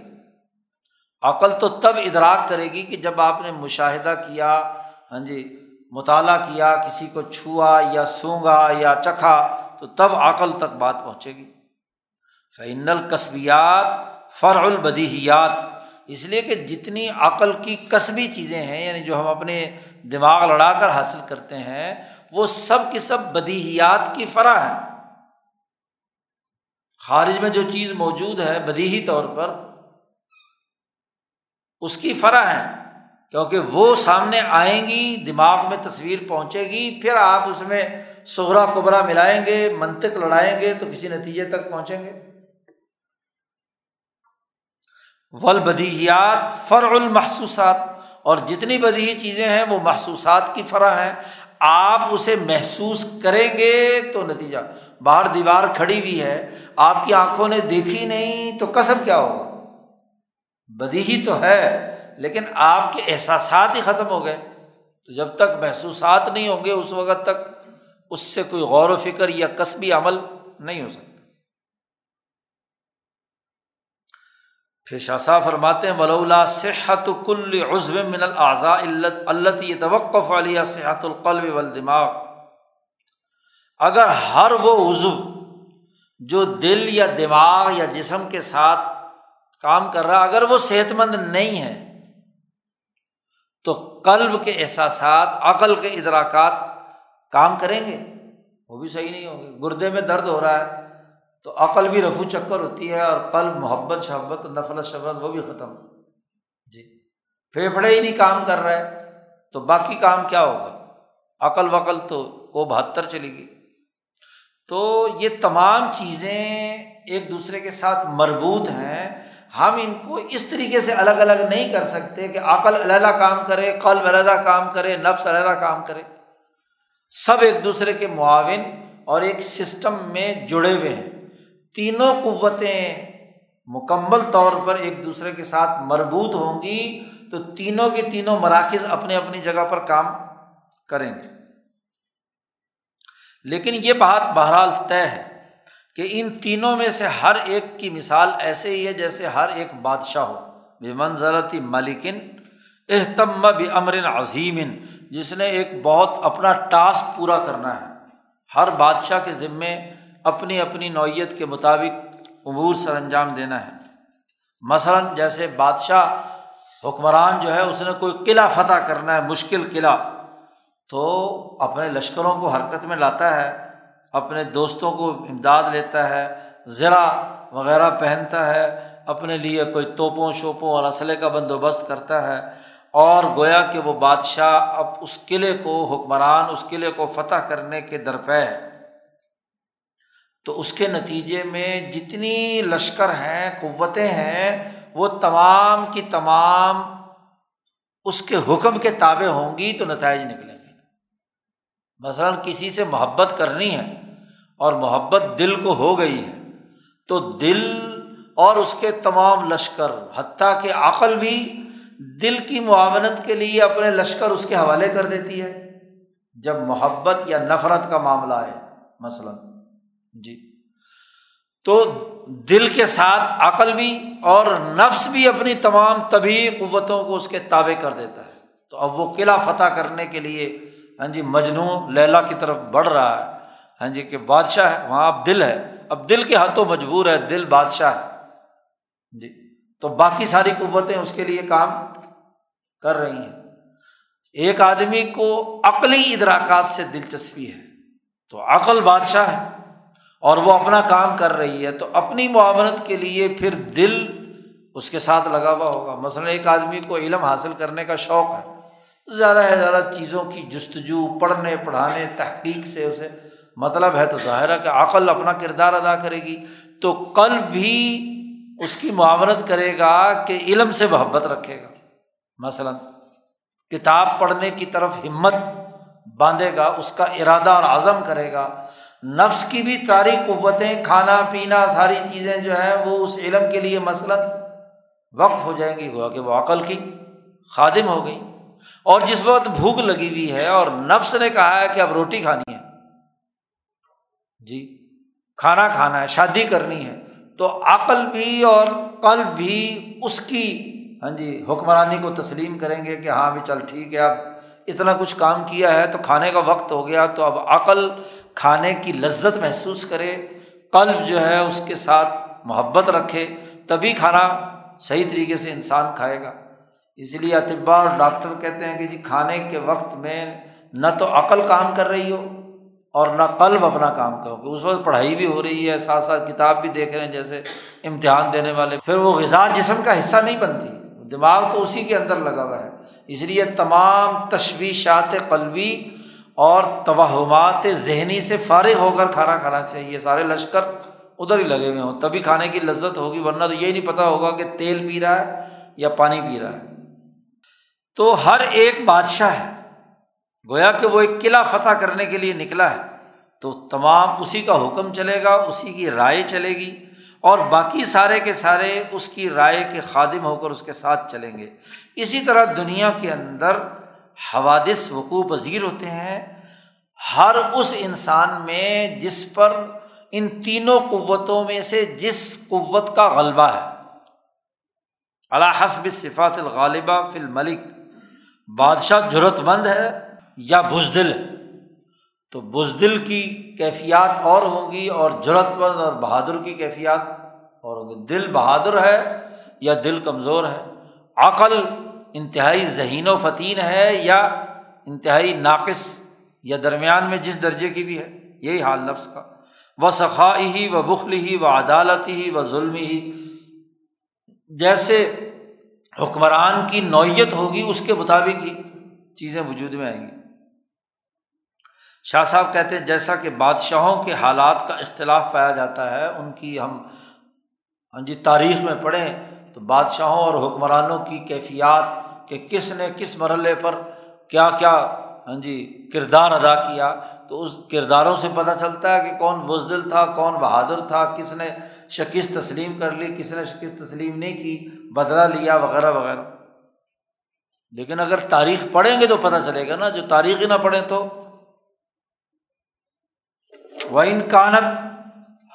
عقل تو تب ادراک کرے گی کہ جب آپ نے مشاہدہ کیا ہاں جی مطالعہ کیا، کسی کو چھوا یا سونگا یا چکھا، تو تب عقل تک بات پہنچے گی۔ فعن القصبیات فرع البدیحیات اس لیے کہ جتنی عقل کی قصبی چیزیں ہیں یعنی جو ہم اپنے دماغ لڑا کر حاصل کرتے ہیں، وہ سب کی سب بدیحیات کی فرح ہیں۔ خارج میں جو چیز موجود ہے بدیہی طور پر، اس کی فرح ہے، کیونکہ وہ سامنے آئیں گی، دماغ میں تصویر پہنچے گی، پھر آپ اس میں سہرا کبرا ملائیں گے، منطق لڑائیں گے، تو کسی نتیجے تک پہنچیں گے۔ ولبدیات فر المحسوسات، اور جتنی بدی چیزیں ہیں وہ محسوسات کی فرح ہیں۔ آپ اسے محسوس کریں گے تو نتیجہ باہر دیوار کھڑی ہوئی ہے، آپ کی آنکھوں نے دیکھی نہیں تو کسب کیا ہوگا؟ بدی ہی تو ہے، لیکن آپ کے احساسات ہی ختم ہو گئے۔ تو جب تک محسوسات نہیں ہوں گے، اس وقت تک اس سے کوئی غور و فکر یا کسبی عمل نہیں ہو سکتا۔ پھر شاہ فرماتے ہیں، ولولا صحت کل عزم من العضاء اللہ یہ توقف علیہ صحت القلب والدماغ۔ اگر ہر وہ عزو جو دل یا دماغ یا جسم کے ساتھ کام کر رہا، اگر وہ صحت مند نہیں ہے، تو قلب کے احساسات، عقل کے ادراکات کام کریں گے۔ وہ بھی صحیح نہیں ہوں گے۔ گردے میں درد ہو رہا ہے، تو عقل بھی رفو چکر ہوتی ہے اور قلب محبت شہبت نفرت شفرت وہ بھی ختم۔ جی۔ پھیپھڑے ہی نہیں کام کر رہے، تو باقی کام کیا ہوگا؟ عقل وقل تو وہ بہتر چلے گی تو یہ تمام چیزیں ایک دوسرے کے ساتھ مربوط ہیں۔ ہم ان کو اس طریقے سے الگ الگ نہیں کر سکتے کہ عقل علیحدہ کام کرے، قلب علیحدہ کام کرے، نفس علیحدہ کام کرے۔ سب ایک دوسرے کے معاون اور ایک سسٹم میں جڑے ہوئے ہیں۔ تینوں قوتیں مکمل طور پر ایک دوسرے کے ساتھ مربوط ہوں گی تو تینوں کے تینوں مراکز اپنے اپنی جگہ پر کام کریں گے۔ لیکن یہ بات بہرحال طے ہے کہ ان تینوں میں سے ہر ایک کی مثال ایسے ہی ہے جیسے ہر ایک بادشاہ ہو۔ بے منظرتی مالکن اہتم بھی امر عظیم جس نے ایک بہت اپنا ٹاسک پورا کرنا ہے۔ ہر بادشاہ کے ذمے اپنی اپنی نوعیت کے مطابق امور سر انجام دینا ہے۔ مثلاً جیسے بادشاہ حکمران جو ہے، اس نے کوئی قلعہ فتح کرنا ہے، مشکل قلعہ۔ تو اپنے لشکروں کو حرکت میں لاتا ہے، اپنے دوستوں کو امداد لیتا ہے ذرا وغیرہ پہنتا ہے، اپنے لیے کوئی توپوں شوپوں اور اسلحے کا بندوبست کرتا ہے۔ اور گویا کہ وہ بادشاہ اب اس قلعے کو حکمران، اس قلعے کو فتح کرنے کے درپے ہے۔ تو اس کے نتیجے میں جتنی لشکر ہیں، قوتیں ہیں، وہ تمام کی تمام اس کے حکم کے تابع ہوں گی تو نتائج نکلیں گے۔ مثلاً کسی سے محبت کرنی ہے اور محبت دل کو ہو گئی ہے، تو دل اور اس کے تمام لشکر، حتیٰ کہ عقل بھی دل کی معاونت کے لیے اپنے لشکر اس کے حوالے کر دیتی ہے۔ جب محبت یا نفرت کا معاملہ ہے مثلاً جی۔ تو دل کے ساتھ عقل بھی اور نفس بھی اپنی تمام طبی قوتوں کو اس کے تابع کر دیتا ہے۔ تو اب وہ قلعہ فتح کرنے کے لیے ہاں جی مجنو لیلا کی طرف بڑھ رہا ہے۔ ہاں جی کہ بادشاہ ہے، وہاں اب دل ہے۔ اب دل کے ہاتھوں مجبور ہے، دل بادشاہ ہے۔ جی تو باقی ساری قوتیں اس کے لیے کام کر رہی ہیں۔ ایک آدمی کو عقلی ادراکات سے دلچسپی ہے، تو عقل بادشاہ ہے اور وہ اپنا کام کر رہی ہے۔ تو اپنی معاونت کے لیے پھر دل اس کے ساتھ لگا ہوا ہوگا۔ مثلاً ایک آدمی کو علم حاصل کرنے کا شوق ہے زیادہ سے زیادہ چیزوں کی جستجو، پڑھنے، پڑھانے، تحقیق سے اسے مطلب ہے تو ظاہر ہے کہ عقل اپنا کردار ادا کرے گی، تو کل بھی اس کی معاونت کرے گا کہ علم سے محبت رکھے گا۔ مثلاً کتاب پڑھنے کی طرف ہمت باندھے گا، اس کا ارادہ اور عزم کرے گا۔ نفس کی بھی ساری قوتیں، کھانا، پینا، ساری چیزیں جو ہیں، وہ اس علم کے لیے مثلاً وقف ہو جائیں گی ہوا کہ وہ عقل کی خادم ہو گئی اور جس وقت بھوک لگی ہوئی ہے اور نفس نے کہا ہے کہ اب روٹی کھانی ہے۔ جی کھانا کھانا ہے، شادی کرنی ہے۔ تو عقل بھی اور قلب بھی اس کی ہاں جی حکمرانی کو تسلیم کریں گے کہ ہاں بھی چل ٹھیک ہے، اب اتنا کچھ کام کیا ہے تو کھانے کا وقت ہو گیا تو اب عقل کھانے کی لذت محسوس کرے، قلب جو ہے اس کے ساتھ محبت رکھے، تبھی کھانا صحیح طریقے سے انسان کھائے گا۔ اس لیے اطبا اور ڈاکٹر کہتے ہیں کہ جی کھانے کے وقت میں نہ تو عقل کام کر رہی ہو اور نہ قلب اپنا کام کرو کہ اس وقت پڑھائی بھی ہو رہی ہے، ساتھ ساتھ کتاب بھی دیکھ رہے ہیں، جیسے امتحان دینے والے۔ پھر وہ غذا جسم کا حصہ نہیں بنتی۔ دماغ تو اسی کے اندر لگا ہوا ہے۔ اس لیے تمام تشویشات قلبی اور توہمات ذہنی سے فارغ ہو کر کھانا کھانا چاہیے۔ سارے لشکر ادھر ہی لگے ہوئے ہوں۔ تبھی کھانے کی لذت ہوگی، ورنہ تو یہی نہیں پتہ ہوگا کہ تیل پی رہا ہے یا پانی پی رہا ہے۔ تو ہر ایک بادشاہ ہے۔ گویا کہ وہ ایک قلعہ فتح کرنے کے لیے نکلا ہے، تو تمام اسی کا حکم چلے گا، اسی کی رائے چلے گی اور باقی سارے کے سارے اس کی رائے کے خادم ہو کر اس کے ساتھ چلیں گے۔ اسی طرح دنیا کے اندر حوادث وقوع پذیر ہوتے ہیں۔ ہر اس انسان میں جس پر ان تینوں قوتوں میں سے جس قوت کا غلبہ ہے۔ اللہ حسب صفات الغالبہ فی الملک۔ بادشاہ ضرورت مند ہے یا بزدل ہے؟ تو بزدل کی کیفیات اور ہوں گی اور ضرورت مند اور بہادر کی کیفیات اور ہوں گی۔ دل بہادر ہے یا دل کمزور ہے؟ عقل انتہائی ذہین و فتین ہے یا انتہائی ناقص یا درمیان میں جس درجے کی بھی ہے؟ یہی حال لفظ کا۔ و سخائی ہی و بخل ہی و عدالت ہی و ظلم ہی جیسے حکمران کی نوعیت ہوگی اس کے مطابق ہی چیزیں وجود میں آئیں گی۔ شاہ صاحب کہتے ہیں، جیسا کہ بادشاہوں کے حالات کا اختلاف پایا جاتا ہے، ان کی ہم ہاں جی تاریخ میں پڑھیں تو بادشاہوں اور حکمرانوں کی کیفیات کہ کس نے کس مرحلے پر کیا کیا ہاں جی کردار ادا کیا، تو اس کرداروں سے پتہ چلتا ہے کہ کون بزدل تھا، کون بہادر تھا، کس نے شکست تسلیم کر لی کس نے شکست تسلیم نہیں کی بدلا لیا وغیرہ وغیرہ۔ لیکن اگر تاریخ پڑھیں گے تو پتہ چلے گا نا، جو تاریخ ہی نہ پڑھیں تو۔ وہ انکانت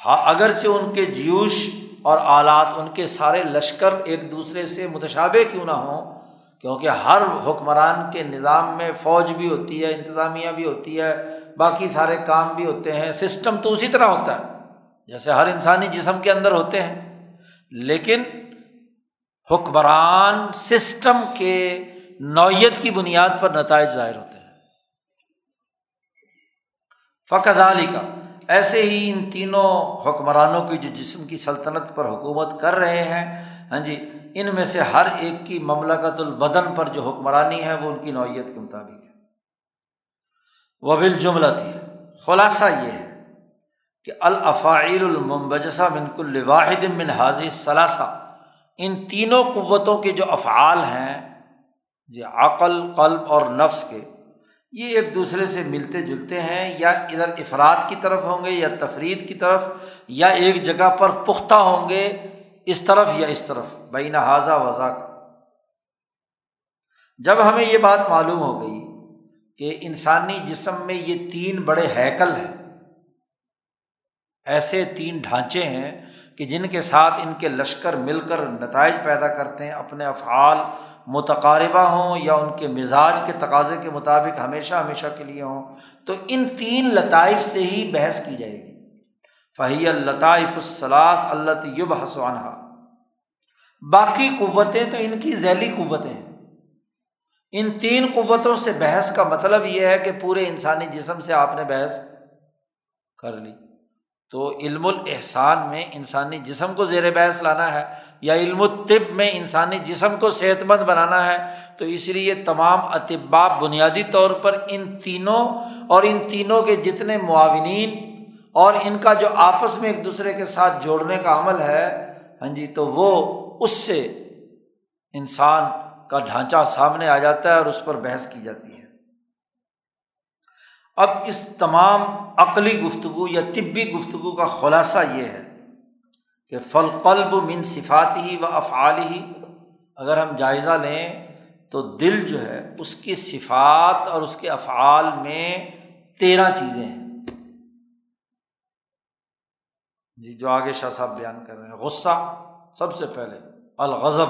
ہاں، اگرچہ ان کے جیوش اور آلات، ان کے سارے لشکر ایک دوسرے سے متشابہ کیوں نہ ہوں، کیونکہ ہر حکمران کے نظام میں فوج بھی ہوتی ہے، انتظامیہ بھی ہوتی ہے، باقی سارے کام بھی ہوتے ہیں، سسٹم تو اسی طرح ہوتا ہے۔ جیسے ہر انسانی جسم کے اندر ہوتے ہیں، لیکن حکمران سسٹم کے نوعیت کی بنیاد پر نتائج ظاہر ہوتے ہیں۔ فقط علی کا ایسے ہی ان تینوں حکمرانوں کی جو جسم کی سلطنت پر حکومت کر رہے ہیں ہاں جی ان میں سے ہر ایک کی مملکت البدن پر جو حکمرانی ہے، وہ ان کی نوعیت کے مطابق ہے۔ وہ بال جملہ تھی خلاصہ یہ ہے کہ الافاعل المبجسہ منک الواحد من حاضی ثلاثہ ان تینوں قوتوں کے جو افعال ہیں جی عقل، قلب اور نفس کے، یہ ایک دوسرے سے ملتے جلتے ہیں، یا ادھر افراد کی طرف ہوں گے، یا تفرید کی طرف، یا ایک جگہ پر پختہ ہوں گے، اس طرف یا اس طرف، بین حاضہ وضا کا جب ہمیں یہ بات معلوم ہو گئی کہ انسانی جسم میں یہ تین بڑے ہیکل ہیں ایسے تین ڈھانچے ہیں کہ جن کے ساتھ ان کے لشکر مل کر نتائج پیدا کرتے ہیں، اپنے افعال متقاربہ ہوں یا ان کے مزاج کے تقاضے کے مطابق ہمیشہ ہمیشہ کے لیے ہوں، تو ان تین لطائف سے ہی بحث کی جائے گی۔ فہی الطائف الصلاث اللہ یب حسوانہ باقی قوتیں تو ان کی ذیلی قوتیں ہیں۔ ان تین قوتوں سے بحث کا مطلب یہ ہے کہ پورے انسانی جسم سے آپ نے بحث کر لی۔ تو علم الاحسان میں انسانی جسم کو زیر بحث لانا ہے یا علم الطب میں انسانی جسم کو صحت مند بنانا ہے، تو اس لیے تمام اطباء بنیادی طور پر ان تینوں اور ان تینوں کے جتنے معاونین اور ان کا جو آپس میں ایک دوسرے کے ساتھ جوڑنے کا عمل ہے ہاں جی تو وہ اس سے انسان کا ڈھانچہ سامنے آ جاتا ہے اور اس پر بحث کی جاتی ہے۔ اب اس تمام عقلی گفتگو یا طبی گفتگو کا خلاصہ یہ ہے کہ فل قلب من صفات ہی و افعال ہی اگر ہم جائزہ لیں تو دل جو ہے اس کی صفات اور اس کے افعال میں تیرہ چیزیں ہیں۔ جی جو آگے شاہ صاحب بیان کر رہے ہیں۔ غصہ سب سے پہلے، الغضب۔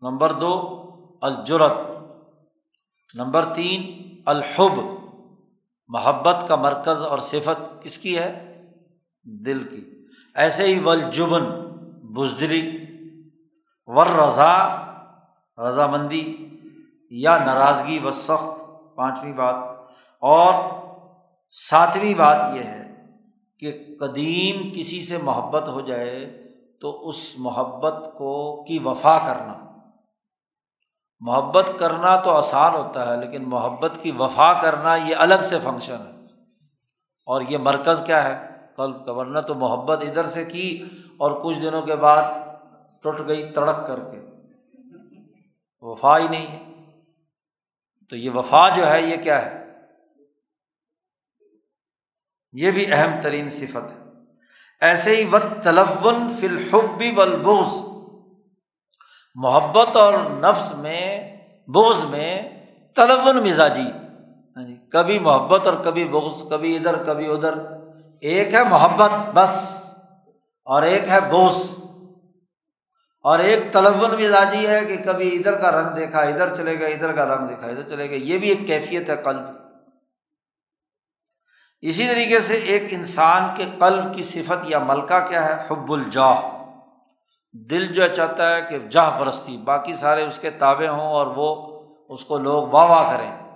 نمبر دو، الجرت۔ نمبر تین، الحب۔ محبت کا مرکز اور صفت کس کی ہے؟ دل کی۔ ایسے ہی ولجبن بزدری ور رضا رضامندی یا ناراضگی و سخت۔ پانچویں بات۔ اور ساتویں بات یہ ہے کہ قدیم کسی سے محبت ہو جائے تو اس محبت کو کی وفا کرنا۔ محبت کرنا تو آسان ہوتا ہے، لیکن محبت کی وفا کرنا یہ الگ سے فنکشن ہے۔ اور یہ مرکز کیا ہے؟ قلب کا، ورنہ تو محبت ادھر سے کی اور کچھ دنوں کے بعد ٹوٹ گئی تڑک کر کے۔ وفا ہی نہیں ہے۔ تو یہ وفا جو ہے، یہ کیا ہے؟ یہ بھی اہم ترین صفت ہے۔ ایسے ہی وقت تلون فی الحبی والبغض۔ محبت اور نفس میں، بغض میں تلون مزاجی۔ ہاں جی کبھی محبت اور کبھی بغض، کبھی ادھر کبھی ادھر۔ ایک ہے محبت بس، اور ایک ہے بوس اور ایک تلون مزاجی ہے کہ کبھی ادھر کا رنگ دیکھا، ادھر چلے گا ادھر کا رنگ دیکھا، ادھر چلے گا یہ بھی ایک کیفیت ہے قلب اسی طریقے سے ایک انسان کے قلب کی صفت یا ملکہ کیا ہے؟ حب الجاہ دل جو چاہتا ہے کہ جاہ پرستی، باقی سارے اس کے تابع ہوں اور وہ اس کو لوگ واہ واہ کریں۔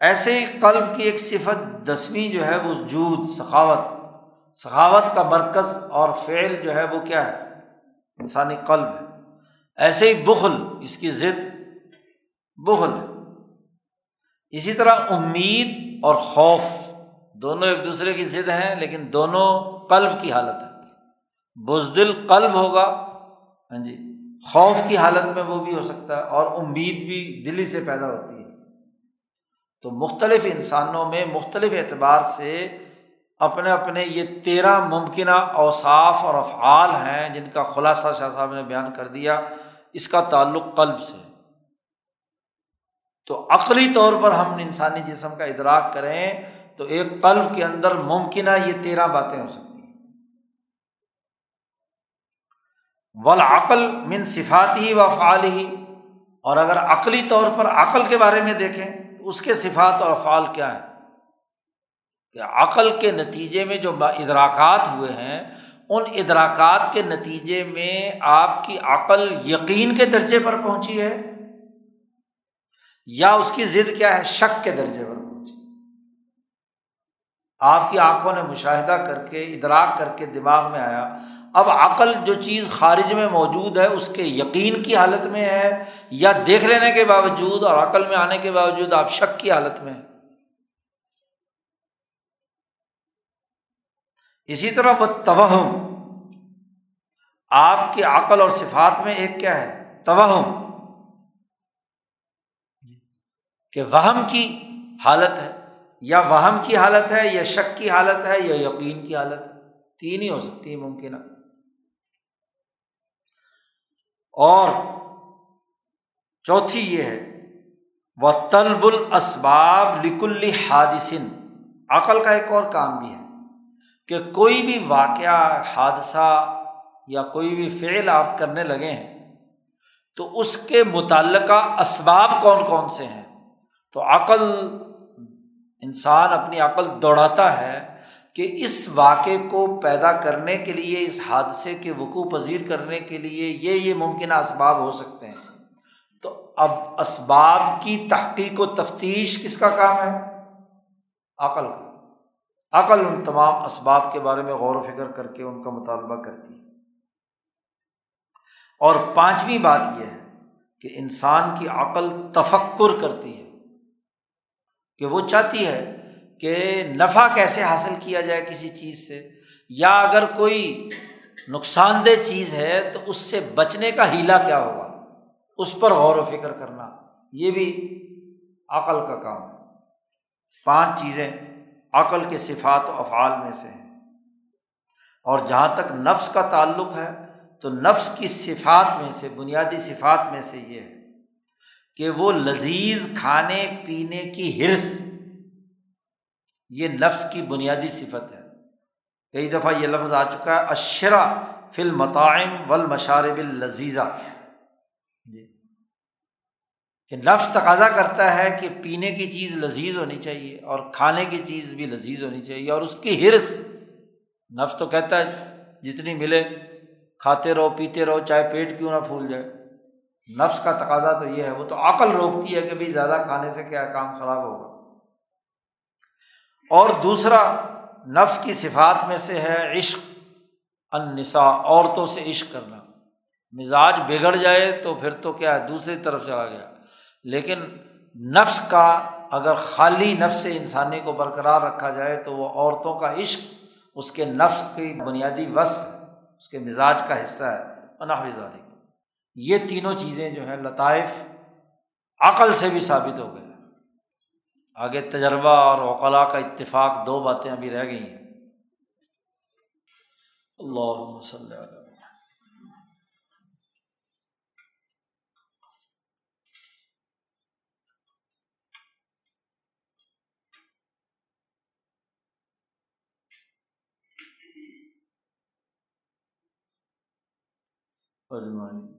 ایسے ہی قلب کی ایک صفت دسویں جو ہے وہ جود سخاوت۔ سخاوت کا مرکز اور فعل جو ہے وہ کیا ہے؟ انسانی قلب ہے۔ ایسے ہی بخل، اس کی ضد بخل ہے۔ اسی طرح امید اور خوف، دونوں ایک دوسرے کی ضد ہیں، لیکن دونوں قلب کی حالت ہے۔ بزدل قلب ہوگا ہاں جی خوف کی حالت میں وہ بھی ہو سکتا ہے اور امید بھی دلی سے پیدا ہوتی ہے۔ تو مختلف انسانوں میں مختلف اعتبار سے اپنے اپنے یہ تیرہ ممکنہ اوصاف اور افعال ہیں جن کا خلاصہ شاہ صاحب نے بیان کر دیا، اس کا تعلق قلب سے۔ تو عقلی طور پر ہم انسانی جسم کا ادراک کریں تو ایک قلب کے اندر ممکنہ یہ تیرہ باتیں ہو سکتی ہیں من صفات ہی و افعال ہی اور اگر عقلی طور پر عقل کے بارے میں دیکھیں، تو اس کے صفات اور افعال کیا ہیں؟ کہ عقل کے نتیجے میں جو ادراکات ہوئے ہیں، ان ادراکات کے نتیجے میں آپ کی عقل یقین کے درجے پر پہنچی ہے، یا اس کی ضد کیا ہے، شک کے درجے پر پہنچی۔ آپ کی آنکھوں نے مشاہدہ کر کے، ادراک کر کے دماغ میں آیا اب عقل جو چیز خارج میں موجود ہے، اس کے یقین کی حالت میں ہے یا دیکھ لینے کے باوجود اور عقل میں آنے کے باوجود آپ شک کی حالت میں ہیں۔ اسی طرح وہ توہم آپ کی عقل اور صفات میں ایک کیا ہے؟ توہم۔ کہ وہم کی حالت ہے، یا وہم کی حالت ہے، یا شک کی حالت ہے، یا یقین کی حالت ہے، تین ہی ہو سکتی ہے ممکن اور چوتھی یہ ہے وہ طلب الاسباب لکل حادثن عقل کا ایک اور کام بھی ہے کہ کوئی بھی واقعہ، حادثہ یا کوئی بھی فعل آپ کرنے لگے ہیں، تو اس کے متعلقہ اسباب کون کون سے ہیں؟ تو عقل، انسان اپنی عقل دوڑاتا ہے کہ اس واقعے کو پیدا کرنے کے لیے، اس حادثے کے وقوع پذیر کرنے کے لیے یہ یہ ممکنہ اسباب ہو سکتے ہیں۔ تو اب اسباب کی تحقیق و تفتیش کس کا کام ہے؟ عقل کا۔ عقل ان تمام اسباب کے بارے میں غور و فکر کر کے ان کا مطالبہ کرتی ہے۔ اور پانچویں بات یہ ہے کہ انسان کی عقل تفکر کرتی ہے کہ وہ چاہتی ہے کہ نفع کیسے حاصل کیا جائے کسی چیز سے؟ یا اگر کوئی نقصان دہ چیز ہے تو اس سے بچنے کا ہیلا کیا ہوگا؟ اس پر غور و فکر کرنا، یہ بھی عقل کا کام۔ ہے پانچ چیزیں عقل کے صفات و افعال میں سے ہیں۔ اور جہاں تک نفس کا تعلق ہے، تو نفس کی صفات میں سے، بنیادی صفات میں سے یہ ہے کہ وہ لذیذ کھانے پینے کی ہرس یہ نفس کی بنیادی صفت ہے۔ کئی دفعہ یہ لفظ آ چکا ہے اشرا فل مطائم ول مشارب الزیزہ جی۔ کہ نفس تقاضا کرتا ہے کہ پینے کی چیز لذیذ ہونی چاہیے اور کھانے کی چیز بھی لذیذ ہونی چاہیے اور اس کی ہرس نفس تو کہتا ہے، جتنی ملے، کھاتے رہو، پیتے رہو، چاہے پیٹ کیوں نہ پھول جائے۔ نفس کا تقاضا تو یہ ہے، وہ تو عقل روکتی ہے کہ بھائی زیادہ کھانے سے کیا کام خراب ہوگا۔ اور دوسرا نفس کی صفات میں سے ہے عشق، النساء، عورتوں سے عشق کرنا۔ مزاج بگڑ جائے تو پھر تو کیا ہے، دوسری طرف چلا گیا۔ لیکن نفس کا اگر خالی نفس انسانی کو برقرار رکھا جائے تو وہ عورتوں کا عشق اس کے نفس کی بنیادی وصف ہے، اس کے مزاج کا حصہ ہے۔ پناہ زادی یہ تینوں چیزیں جو ہیں لطائف عقل سے بھی ثابت ہو گئے۔ آگے تجربہ اور اوقلا کا اتفاق دو باتیں ابھی رہ گئی ہیں۔ اللہ فرمائیں